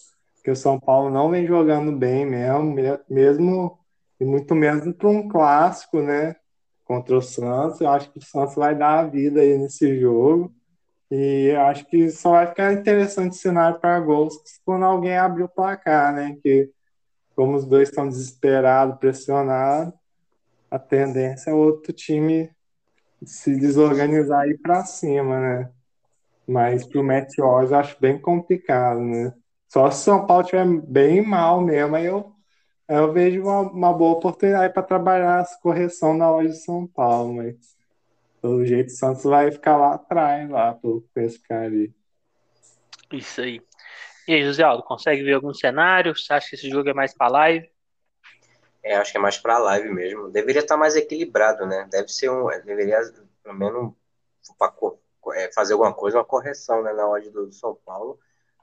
que o São Paulo não vem jogando bem mesmo, mesmo e muito menos para um clássico, né? Contra o Santos. Eu acho que o Santos vai dar a vida aí nesse jogo. E acho que só vai ficar interessante o cenário para gols quando alguém abrir o placar, né? Que como os dois estão desesperados, pressionados, a tendência é o outro time se desorganizar e ir para cima, né? Mas para o Meteor eu acho bem complicado, né? Só se o São Paulo estiver bem mal mesmo, aí eu, eu vejo uma, uma boa oportunidade para trabalhar essa correção na hora de São Paulo, mas pelo jeito o Santos vai ficar lá atrás, lá, pelo pescaria. Isso aí. E aí, José Aldo, consegue ver algum cenário? Você acha que esse jogo é mais para live? É, acho que é mais para live mesmo. Deveria estar tá mais equilibrado, né? Deve ser um. Deveria, pelo menos, pra, é, fazer alguma coisa, uma correção né, na odd do, do São Paulo.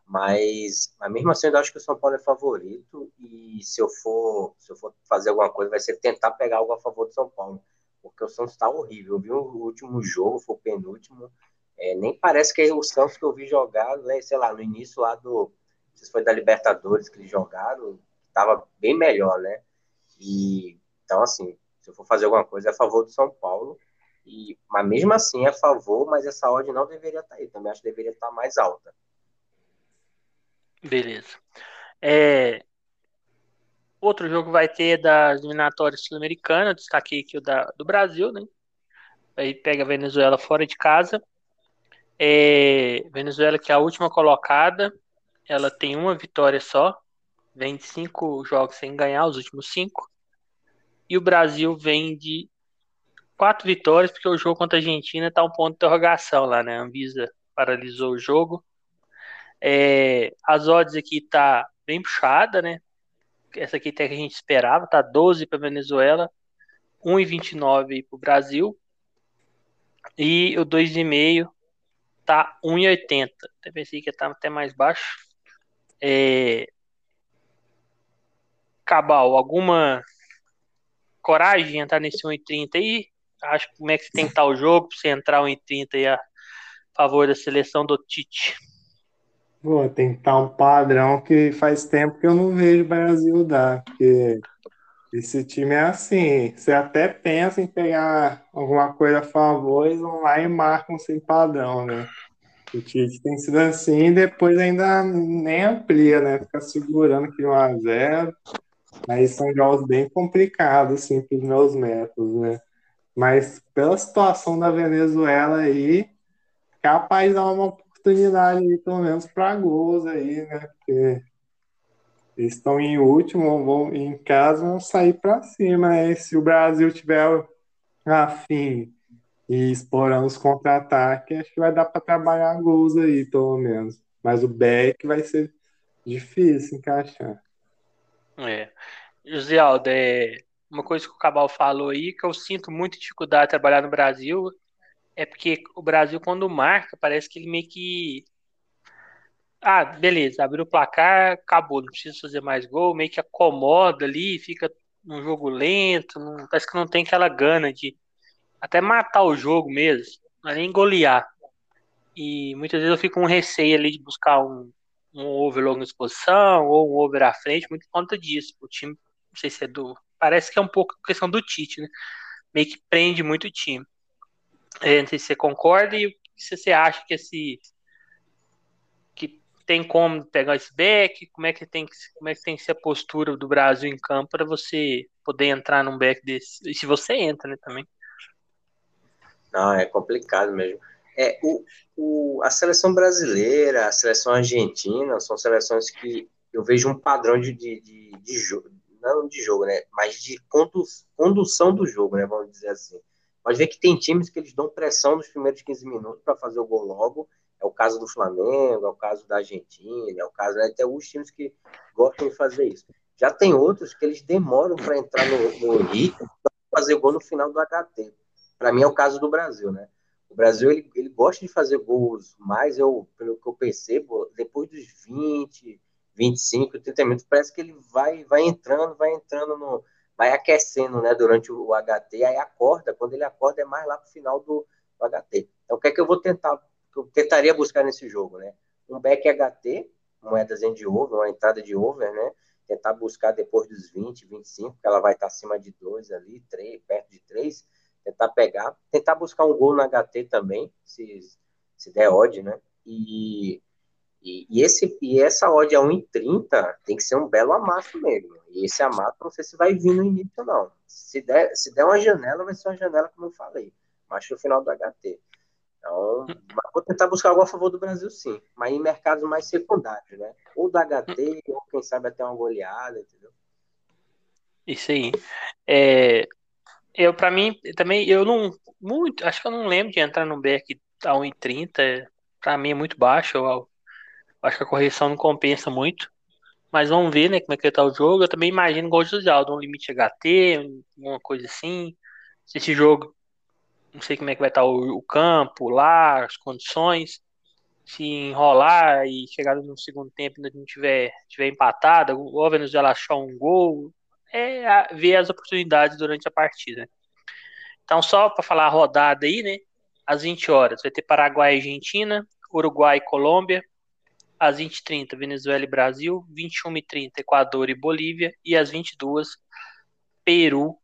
Mas, mas mesmo assim, eu acho que o São Paulo é favorito. E se eu for, se eu for fazer alguma coisa, vai ser tentar pegar algo a favor do São Paulo. Porque o Santos está horrível. Eu vi o último jogo, foi o penúltimo é, nem parece que é o Santos que eu vi jogar, né, sei lá, no início lá do. Não sei se foi da Libertadores que eles jogaram, estava bem melhor, né? E, então, assim, se eu for fazer alguma coisa, é a favor do São Paulo. E, mas mesmo assim é a favor, mas essa odd não deveria estar tá aí. Também acho que deveria estar tá mais alta. Beleza. É... Outro jogo vai ter das eliminatórias sul-americanas. Destaquei aqui o da, do Brasil, né? Aí pega a Venezuela fora de casa. É, Venezuela, que é a última colocada, ela tem uma vitória só, vem de cinco jogos sem ganhar, os últimos cinco. E o Brasil vem de quatro vitórias, porque o jogo contra a Argentina está um ponto de interrogação lá, né? A Anvisa paralisou o jogo. É, as odds aqui tá bem puxada, né? Essa aqui até que a gente esperava, tá 12 para Venezuela, 1,29 para o Brasil. E o 2,5 tá 1,80. Até pensei que ia estar tá até mais baixo. É... Cabal, alguma coragem entrar nesse 1,30 aí? Acho como é que tem que estar o jogo para você entrar 1,30 aí a favor da seleção do Tite. Pô, tem que estar um padrão que faz tempo que eu não vejo o Brasil dar, porque esse time é assim, você até pensa em pegar alguma coisa a favor, eles vão lá e marcam sem padrão, né? O Tite tem sido assim, depois ainda nem amplia, né? Fica segurando aqui 1x0. Aí são jogos bem complicados, assim, para os meus métodos, né? Mas pela situação da Venezuela aí, capaz de dar uma oportunidade aí, pelo menos para gols aí, né? Porque Eles estão em último, vão, em casa vão sair para cima. E se o Brasil tiver afim e explorando os contra-ataques, acho que vai dar para trabalhar gols aí, pelo menos. Mas o back vai ser difícil encaixar. É. José Aldo, é uma coisa que o Cabal falou aí, que eu sinto muita dificuldade de trabalhar no Brasil, é porque o Brasil, quando marca, parece que ele meio que. Ah, beleza, abriu o placar, acabou, não precisa fazer mais gol, meio que acomoda ali, fica num jogo lento, não, parece que não tem aquela gana de até matar o jogo mesmo, não é nem golear. E muitas vezes eu fico com receio ali de buscar um, um over logo na exposição ou um over à frente, muito por conta disso. O time, não sei se é do. Parece que é um pouco questão do Tite, né? Meio que prende muito o time. É, sei se você concorda e se você acha que esse. que tem como pegar esse back, como é que tem que, como é que tem que ser a postura do Brasil em campo para você poder entrar num back desse. E se você entra, né, também. Não, é complicado mesmo. É, o, o, a seleção brasileira, a seleção argentina, são seleções que eu vejo um padrão de, de, de, de jogo, não de jogo, né? Mas de condução do jogo, né? Vamos dizer assim. Pode ver que tem times que eles dão pressão nos primeiros 15 minutos para fazer o gol logo. É o caso do Flamengo, é o caso da Argentina, é o caso né, até alguns times que gostam de fazer isso. Já tem outros que eles demoram para entrar no, no ritmo para fazer gol no final do HT. Para mim é o caso do Brasil, né? O Brasil ele, ele gosta de fazer gols, mas eu, pelo que eu percebo, depois dos 20, 25, 30 minutos, parece que ele vai, vai entrando, vai entrando no. Vai aquecendo né, durante o, HT, aí acorda, quando ele acorda é mais lá pro final do, do HT. Então o que é que eu vou tentar? Eu tentaria buscar nesse jogo, né? Um back HT, moedas de over, uma entrada de over, né? Tentar buscar depois dos 20, 25, que ela vai estar acima de 2 ali, 3, perto de 3 tentar pegar, tentar buscar um gol no HT também, se, se der odd, né? E, e, e, esse, e essa odd a 1,30 tem que ser um belo amasso mesmo. E esse amasso não sei se vai vir no início, não. Se der, se der uma janela, vai ser uma janela, como eu falei, mas no final do HT. Então, vou tentar buscar algo a favor do Brasil, sim. Mas em mercados mais secundários, né? Ou do HT, ou quem sabe até uma goleada, entendeu? Isso aí. É, eu, para mim, também, eu não. Muito, acho que eu não lembro de entrar no back a 1,30. Para mim é muito baixo. Eu, acho que a correção não compensa muito. Mas vamos ver, né, como é que tá o jogo. Eu também imagino igual o Aldo, um limite HT, uma coisa assim. Se esse jogo, não sei como é que vai estar o, o campo lá, as condições. Se enrolar e chegar no segundo tempo e não tiver, tiver empatado, ou a Venezuela achar um gol, é ver as oportunidades durante a partida. Então, só para falar a rodada aí, né? Às 20 horas vai ter Paraguai e Argentina, Uruguai e Colômbia, às 20h30 Venezuela e Brasil, 21h30 Equador e Bolívia, e às 22 Peru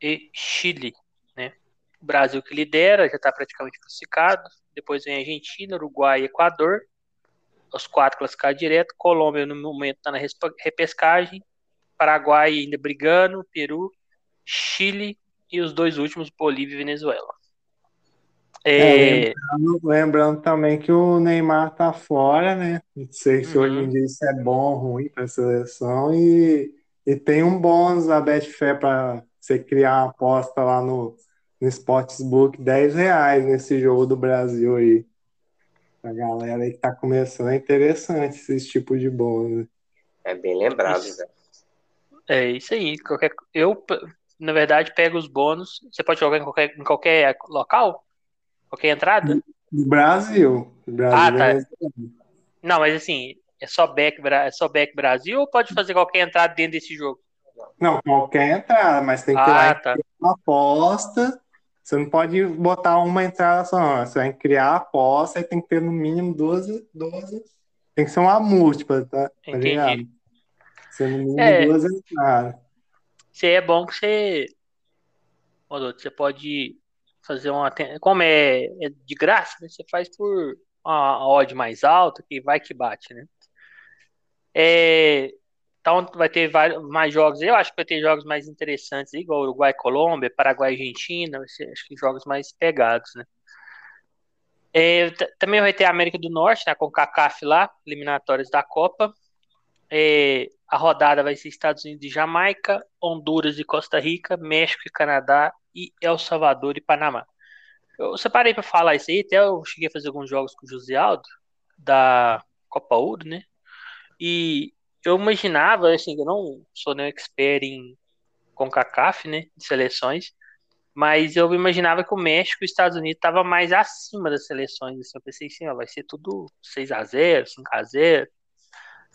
e Chile. Né? O Brasil que lidera, já está praticamente classificado, depois vem Argentina, Uruguai e Equador, os quatro classificados direto, Colômbia no momento está na repescagem, Paraguai ainda brigando, Peru, Chile e os dois últimos, Bolívia e Venezuela. É... É, lembrando, lembrando, também que o Neymar tá fora, né? Não sei se uhum. hoje em dia isso é bom ou ruim para a seleção. E, e tem um bônus da Betfair para você criar uma aposta lá no, no Sportsbook, 10 reais nesse jogo do Brasil aí. A galera aí que tá começando, é interessante esse tipo de bônus. É bem lembrado, né? É isso aí. Qualquer, eu, na verdade, pego os bônus. Você pode jogar em qualquer, em qualquer local? Qualquer entrada? Brasil. Brasil ah, tá. É Não, mas assim, é só, back, é só back Brasil ou pode fazer qualquer entrada dentro desse jogo? Não, qualquer entrada, mas tem que ah, tá. uma aposta. Você não pode botar uma entrada só, não. Você vai criar a aposta e tem que ter no mínimo 12. 12 tem que ser uma múltipla, tá? tá Entendi. Você no é, duas entradas. Se é bom que você. Você pode fazer uma. Como é, é de graça, né? você faz por uma odd mais alta, que vai que bate, né? É, então vai ter vários, mais jogos. Eu acho que vai ter jogos mais interessantes, igual Uruguai, Colômbia, Paraguai, Argentina. Acho que jogos mais pegados, né? É, também vai ter a América do Norte, né, com o CACAF lá, eliminatórias da Copa. É, A rodada vai ser Estados Unidos e Jamaica, Honduras e Costa Rica, México e Canadá e El Salvador e Panamá. Eu separei para falar isso aí, até eu cheguei a fazer alguns jogos com o José Aldo, da Copa Ouro, né? E eu imaginava, assim, eu não sou nenhum expert em CONCACAF, né, de seleções, mas eu imaginava que o México e os Estados Unidos estavam mais acima das seleções. Assim, eu pensei assim, ó, vai ser tudo 6 a 0 5 a 0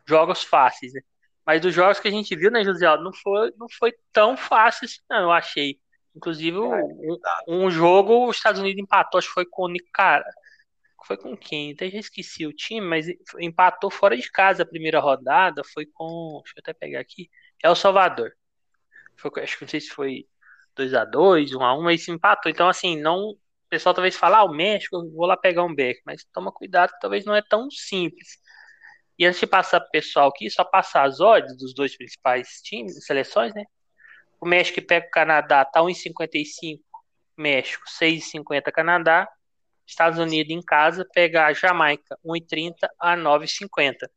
jogos fáceis, né? Mas dos jogos que a gente viu, né, José não foi, não foi tão fácil assim, não, eu achei. Inclusive, um, um, jogo, os Estados Unidos empatou, acho que foi com o Nicara. Foi com quem? Até já esqueci o time, mas empatou fora de casa a primeira rodada. Foi com. Deixa eu até pegar aqui. É o Salvador. Foi, acho que não sei se foi 2x2, 1x1, mas empatou. Então, assim, não. O pessoal talvez fale, ah, o México, vou lá pegar um back, mas toma cuidado talvez não é tão simples. E antes de passar pro pessoal aqui, só passar as odds dos dois principais times, seleções, né? O México pega o Canadá, tá 1,55 México, 6,50 Canadá. Estados Unidos em casa pega a Jamaica, 1,30 a 9,50.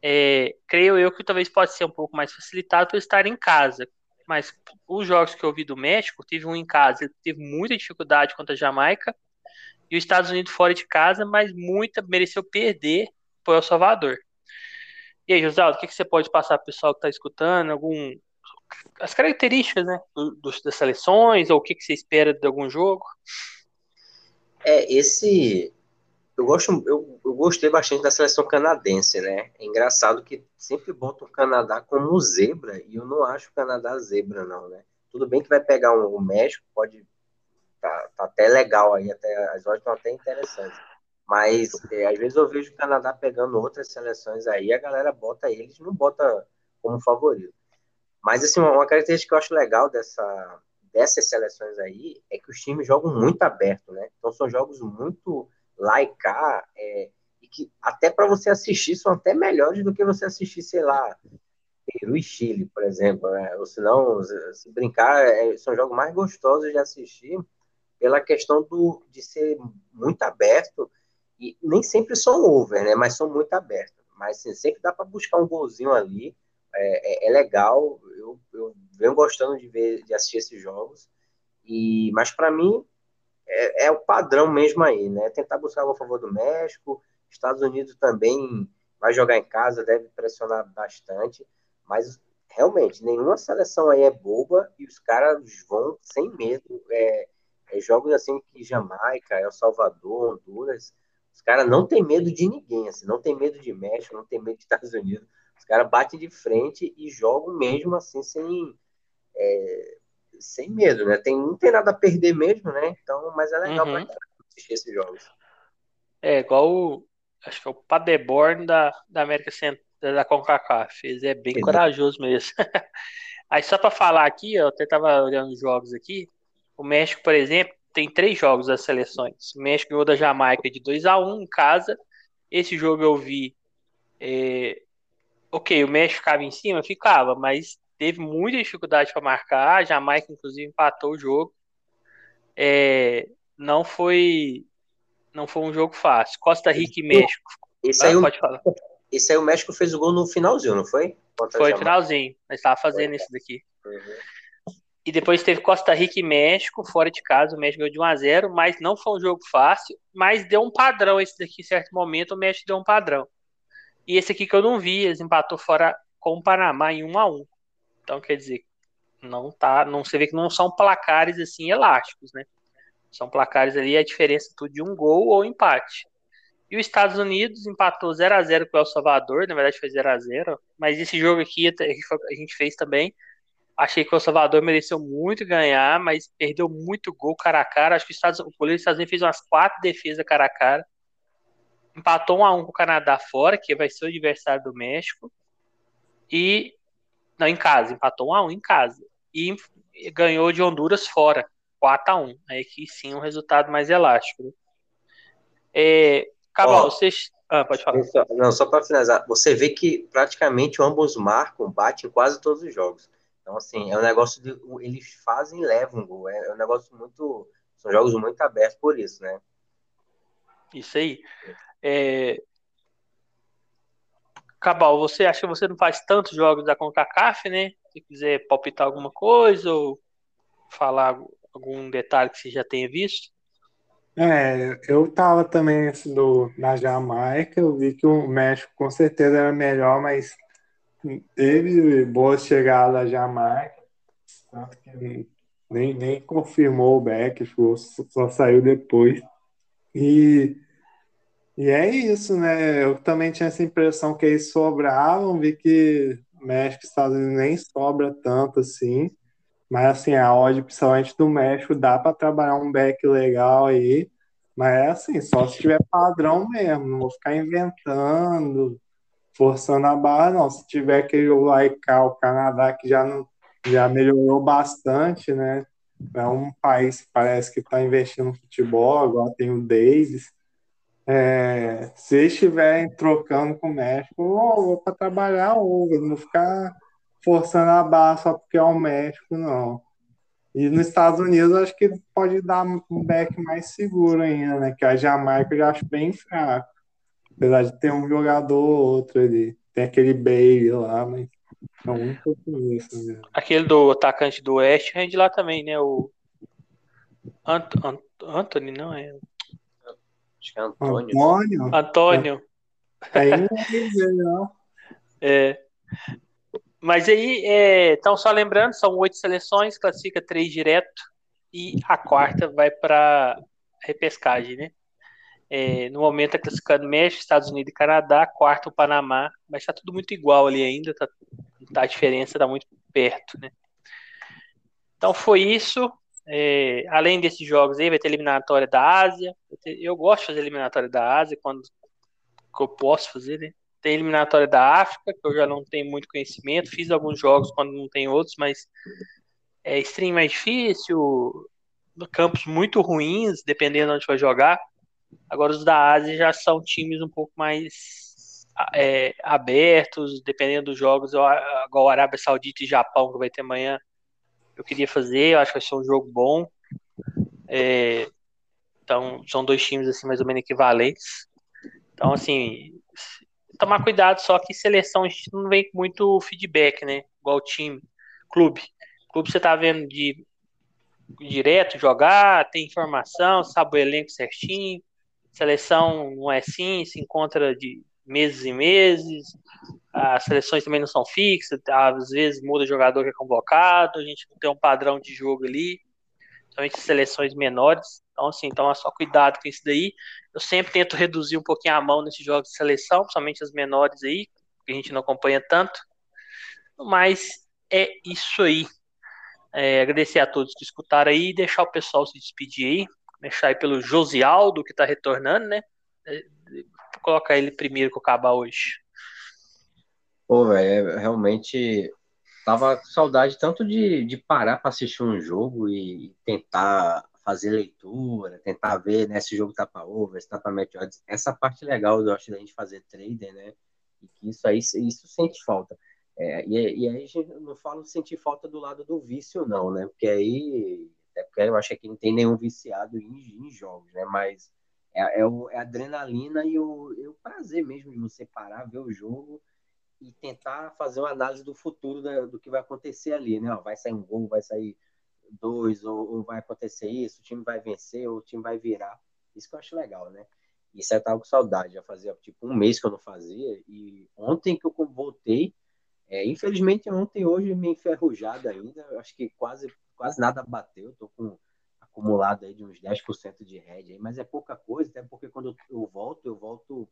É, creio eu que talvez pode ser um pouco mais facilitado por estar em casa. Mas os jogos que eu vi do México, tive um em casa, ele teve muita dificuldade contra a Jamaica. E os Estados Unidos fora de casa, mas muita mereceu perder por El Salvador. E aí, Josaldo, o que, que você pode passar para o pessoal que está escutando? Algum, as características né, das seleções, ou o que, que você espera de algum jogo? É, esse. Eu, gosto, eu, eu gostei bastante da seleção canadense, né? É engraçado que sempre botam o Canadá como zebra, e eu não acho o Canadá zebra, não, né? Tudo bem que vai pegar um, o México, pode. Tá, tá até legal aí, até, as odds estão até interessantes. Mas é, às vezes eu vejo o Canadá pegando outras seleções aí, a galera bota eles, não bota como favorito. Mas assim, uma característica que eu acho legal dessa, dessas seleções aí é que os times jogam muito aberto, né? Então são jogos muito laicar, é, e que até para você assistir são até melhores do que você assistir, sei lá, Peru e Chile, por exemplo, né? Ou se não, se brincar, é, são jogos mais gostosos de assistir pela questão do, de ser muito aberto e nem sempre são over, né? Mas são muito abertos. Mas assim, sempre dá para buscar um golzinho ali. É, é, é, legal. Eu, eu venho gostando de ver, de assistir esses jogos. E, mas para mim é, é, o padrão mesmo aí, né? Tentar buscar a favor do México. Estados Unidos também vai jogar em casa, deve pressionar bastante. Mas realmente nenhuma seleção aí é boba e os caras vão sem medo. É, é jogos assim que Jamaica, El Salvador, Honduras os caras não tem medo de ninguém, assim, não tem medo de México, não tem medo de Estados Unidos. Os caras batem de frente e jogam mesmo assim, sem, é, sem medo, né? Tem, não tem nada a perder mesmo, né? Então, mas é legal uhum. pra assistir esses jogos. É, igual o, acho que é o Paderborn da, da América Central, da CONCACAF. Ele é bem Exato. corajoso mesmo. <laughs> Aí só para falar aqui, eu até tava olhando os jogos aqui. O México, por exemplo, tem três jogos das seleções. O México ganhou da Jamaica de 2 a 1 em casa. Esse jogo eu vi. É... Ok, o México ficava em cima, ficava, mas teve muita dificuldade para marcar. A Jamaica, inclusive, empatou o jogo. É... Não foi. Não foi um jogo fácil. Costa Rica e México. Esse ah, aí, pode falar. Esse aí o México fez o gol no finalzinho, não foi? Contra foi finalzinho. Nós estava fazendo isso daqui. Uhum. E depois teve Costa Rica e México, fora de casa, o México ganhou de 1 a 0 mas não foi um jogo fácil, mas deu um padrão esse daqui, em certo momento, o México deu um padrão. E esse aqui que eu não vi, eles empatou fora com o Panamá em 1 a 1 Então, quer dizer, não tá, não você vê que não são placares assim elásticos, né? São placares ali a diferença tudo de um gol ou empate. E os Estados Unidos empatou 0 a 0 com o El Salvador, na verdade foi 0 a 0 mas esse jogo aqui a gente fez também Achei que o Salvador mereceu muito ganhar, mas perdeu muito gol cara a cara. Acho que os Estados, o goleiro dos Estados Unidos fez umas quatro defesas cara a cara. Empatou 1 a 1 com o Canadá fora, que vai ser o adversário do México. E não em casa, empatou 1 a 1 em casa. E ganhou de Honduras fora, 4 a 1. Aí aqui sim um resultado mais elástico. Né? É, Cabal, oh, vocês ah, pode falar. Não, só para finalizar, você vê que praticamente ambos marcam, batem quase todos os jogos. Então, assim, é um negócio de. Eles fazem e levam gol. É, é um negócio muito. São jogos muito abertos por isso, né? Isso aí. É... Cabal, você acha que você não faz tantos jogos da CONCACAF, né? Se quiser palpitar alguma coisa ou falar algum detalhe que você já tenha visto. É, eu tava também do, na Jamaica, eu vi que o México com certeza era melhor, mas teve boas chegadas da Jamaica, tanto que nem, nem confirmou o back, só, só saiu depois. E, e é isso, né? Eu também tinha essa impressão que eles sobravam, vi que México e Estados Unidos nem sobra tanto assim. Mas assim, a odd, principalmente do México, dá para trabalhar um back legal aí. Mas é assim, só se tiver padrão mesmo, não vou ficar inventando, forçando a barra, não. Se tiver aquele lá o Canadá, que já, não, já melhorou bastante, né? É um país que parece que está investindo no futebol, agora tem o Davis. É, se estiverem trocando com o México, vou para trabalhar over, não ficar forçando a barra só porque é o México, não. E nos Estados Unidos, acho que pode dar um back mais seguro ainda, né? Que a Jamaica eu já acho bem fraco. Apesar de ter um jogador ou outro ali. Tem aquele Bailey lá, mas é um pouco isso mesmo. Aquele do atacante do Oeste rende lá também, né? O Ant Ant Anthony, não é? Acho que é Antônio. Antônio? Antônio. É, é, <laughs> não. É. Mas aí, é, então, só lembrando, são oito seleções, classifica três direto e a quarta vai para repescagem, né? É, no momento está classificando México, Estados Unidos e Canadá, quarto o Panamá, mas está tudo muito igual ali ainda, tá, tá a diferença está muito perto, né? Então foi isso. É, além desses jogos aí, vai ter eliminatória da Ásia. Eu gosto de fazer eliminatória da Ásia quando que eu posso fazer, né? Tem eliminatória da África, que eu já não tenho muito conhecimento. Fiz alguns jogos quando não tem outros, mas é stream mais difícil, campos muito ruins, dependendo de onde vai jogar. Agora os da Ásia já são times um pouco mais é, abertos, dependendo dos jogos, igual Arábia Saudita e Japão, que vai ter amanhã. Eu queria fazer, eu acho que vai ser um jogo bom. É, então, são dois times assim mais ou menos equivalentes. Então, assim, tomar cuidado só que seleção a gente não vem com muito feedback, né? Igual time, clube. Clube você tá vendo de direto jogar, tem informação, sabe o elenco certinho. Seleção não é assim, se encontra de meses e meses. As seleções também não são fixas, às vezes muda jogador que é convocado, a gente não tem um padrão de jogo ali, principalmente seleções menores. Então, assim, então é só cuidado com isso daí. Eu sempre tento reduzir um pouquinho a mão nesses jogos de seleção, principalmente as menores aí, que a gente não acompanha tanto. Mas é isso aí. É, agradecer a todos que escutaram aí, deixar o pessoal se despedir aí, deixar aí pelo Josialdo, que está retornando, né? É, vou colocar ele primeiro que eu acabar hoje. Pô, velho, é, realmente tava com saudade tanto de, de parar para assistir um jogo e tentar fazer leitura, tentar ver né, se o jogo tá para over, se tá para match odds. Essa parte legal eu acho da gente fazer trader, né? E que isso aí isso sente falta. É, e, e, aí a gente não falo sentir falta do lado do vício, não, né? Porque aí é porque eu acho que não tem nenhum viciado em, em jogos, né? Mas é, é, o, é a adrenalina e o, é o prazer mesmo de você parar, ver o jogo e tentar fazer uma análise do futuro da, do que vai acontecer ali, né? Ó, vai sair um gol, vai sair dois, ou, ou, vai acontecer isso, o time vai vencer, ou o time vai virar. Isso que eu acho legal, né? Isso eu tava com saudade, já fazia tipo um mês que eu não fazia, e ontem que eu voltei, é, infelizmente ontem, hoje, me enferrujado ainda, acho que quase, quase nada bateu, tô com acumulado aí de uns 10% de head aí, mas é pouca coisa, até porque quando eu, volto, eu volto,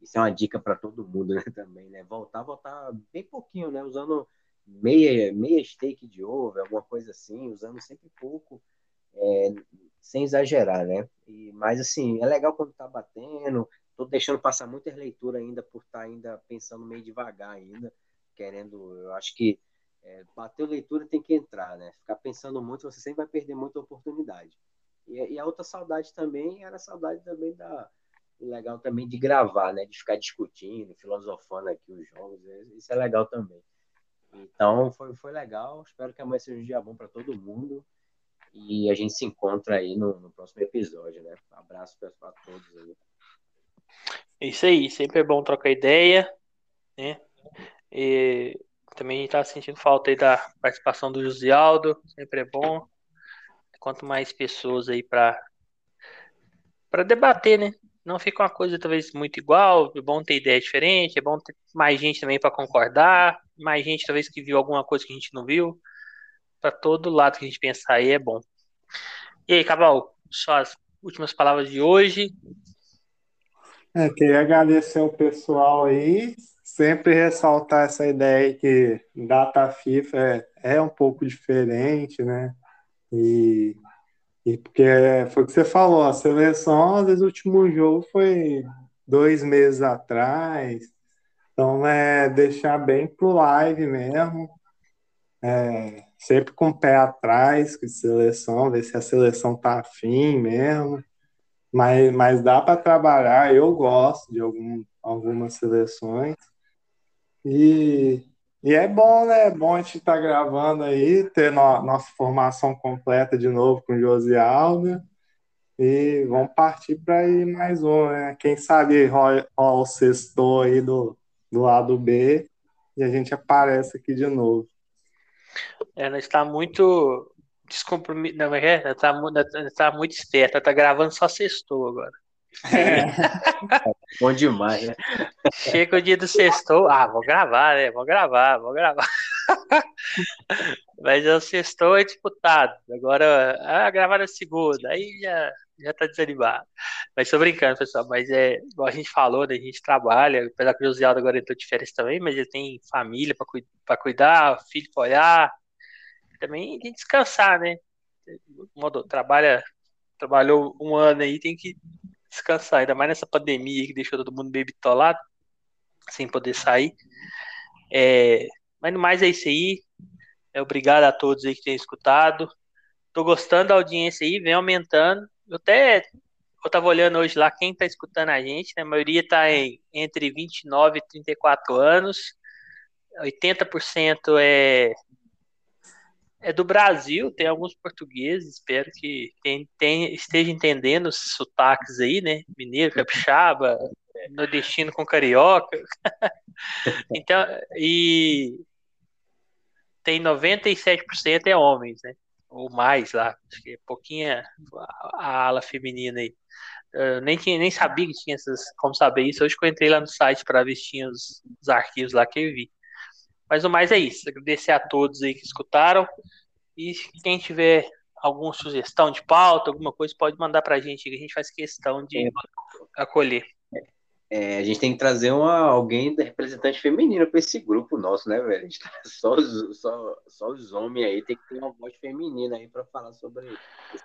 isso é uma dica para todo mundo né, <laughs> também, né? Voltar, voltar bem pouquinho, né? Usando meia, meia steak de ovo, alguma coisa assim, usando sempre pouco, é, sem exagerar, né? E, mas assim, é legal quando tá batendo, tô deixando passar muita leitura ainda por estar tá ainda pensando meio devagar ainda, querendo, eu acho que é, leitura tem que entrar, né? Ficar pensando muito, você sempre vai perder muita oportunidade. E, e a outra saudade também era a saudade também da legal também de gravar, né? De ficar discutindo, filosofando aqui os jogos, isso é legal também. Então foi, foi legal. Espero que amanhã seja um dia bom para todo mundo. E a gente se encontra aí no, no próximo episódio, né? Abraço para todos aí. Isso aí, sempre é bom trocar ideia. né? E também a gente tá sentindo falta aí da participação do José Aldo, sempre é bom. Quanto mais pessoas aí para para debater, né? Não fica uma coisa talvez muito igual, é bom ter ideia diferente, é bom ter mais gente também para concordar, mais gente talvez que viu alguma coisa que a gente não viu. Para todo lado que a gente pensar aí é bom. E aí, Cabal, suas últimas palavras de hoje. É, queria agradecer o pessoal aí, sempre ressaltar essa ideia que data FIFA é, é um pouco diferente, né? E, e porque foi o que você falou, a seleção, às vezes o último jogo foi dois meses atrás, então é deixar bem pro live mesmo, é, sempre com o pé atrás com a seleção, ver se a seleção tá afim mesmo. Mas, mas dá para trabalhar, eu gosto de algum, algumas seleções. E, e é bom, né? É bom a gente estar tá gravando aí, ter no, nossa formação completa de novo com o Josi Alda. E vamos partir para ir mais um, né? Quem sabe rola o sexto aí do, do lado B e a gente aparece aqui de novo. É, não está muito descompromissado. Não, é, tá, tá muito esperta, tá gravando só sextou agora. É. <laughs> Bom demais, né? Chega o dia do sextou, ah, vou gravar, né? Vou gravar, vou gravar. <laughs> Mas o sextou é disputado. Agora, ah, gravar na segunda, aí já, já tá desanimado. Mas tô brincando, pessoal. Mas é, igual a gente falou, né? A gente trabalha, apesar que o Josialdo agora entrou de férias também, mas ele tem família para cuidar, filho para olhar, também tem que descansar, né? Trabalha, trabalhou um ano aí, tem que descansar, ainda mais nessa pandemia que deixou todo mundo meio bitolado, sem poder sair. É, mas no mais é isso aí. É, obrigado a todos aí que têm escutado. Tô gostando da audiência aí, vem aumentando. Eu até eu tava olhando hoje lá quem tá escutando a gente, né? A maioria tá em, entre 29 e 34 anos. 80% é é do Brasil, tem alguns portugueses, espero que tem, tem, esteja entendendo os sotaques aí, né? Mineiro, capixaba, nordestino com carioca. <laughs> então, e tem 97% é homens, né? Ou mais lá, acho que é pouquinha a ala feminina aí. Eu nem, tinha, nem sabia que tinha essas, como saber isso. Hoje que eu entrei lá no site para ver se tinha os, os arquivos lá que eu vi. Mas o mais é isso. Agradecer a todos aí que escutaram. E quem tiver alguma sugestão de pauta, alguma coisa, pode mandar para a gente, que a gente faz questão de é. acolher. É, a gente tem que trazer uma, alguém representante feminina para esse grupo nosso, né, velho? A gente tá <laughs> só, os, só, só os homens aí, tem que ter uma voz feminina aí para falar sobre isso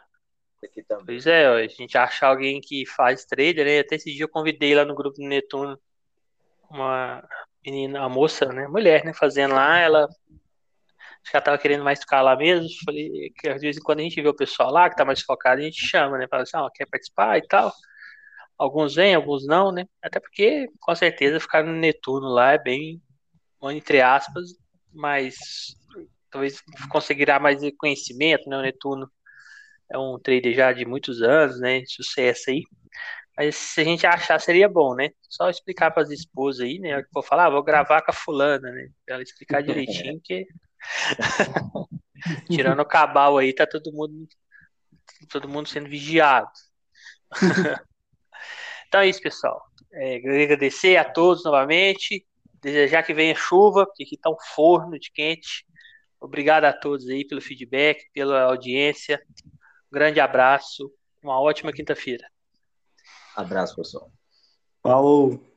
aqui também. Pois é, a gente achar alguém que faz trader, né? Até esse dia eu convidei lá no grupo do Netuno uma menina, uma moça, né, mulher, né, fazendo lá, ela acho que ela tava querendo mais ficar lá mesmo, falei que às vezes quando a gente vê o pessoal lá, que tá mais focado, a gente chama, né, fala assim, ó, quer participar e tal, alguns vêm, alguns não, né, até porque, com certeza, ficar no Netuno lá é bem, entre aspas, mas talvez conseguirá mais conhecimento, né, o Netuno é um trader já de muitos anos, né, sucesso aí, mas se a gente achar, seria bom, né? Só explicar para as esposas aí, né? Que vou falar, ah, vou gravar com a fulana, né? Pra ela explicar <laughs> direitinho que. <laughs> Tirando o cabal aí, tá todo mundo. Todo mundo sendo vigiado. <laughs> então é isso, pessoal. É, agradecer a todos novamente. Desejar que venha chuva, porque aqui tá um forno de quente. Obrigado a todos aí pelo feedback, pela audiência. Um grande abraço. Uma ótima quinta-feira. Abraço, pessoal. Falou.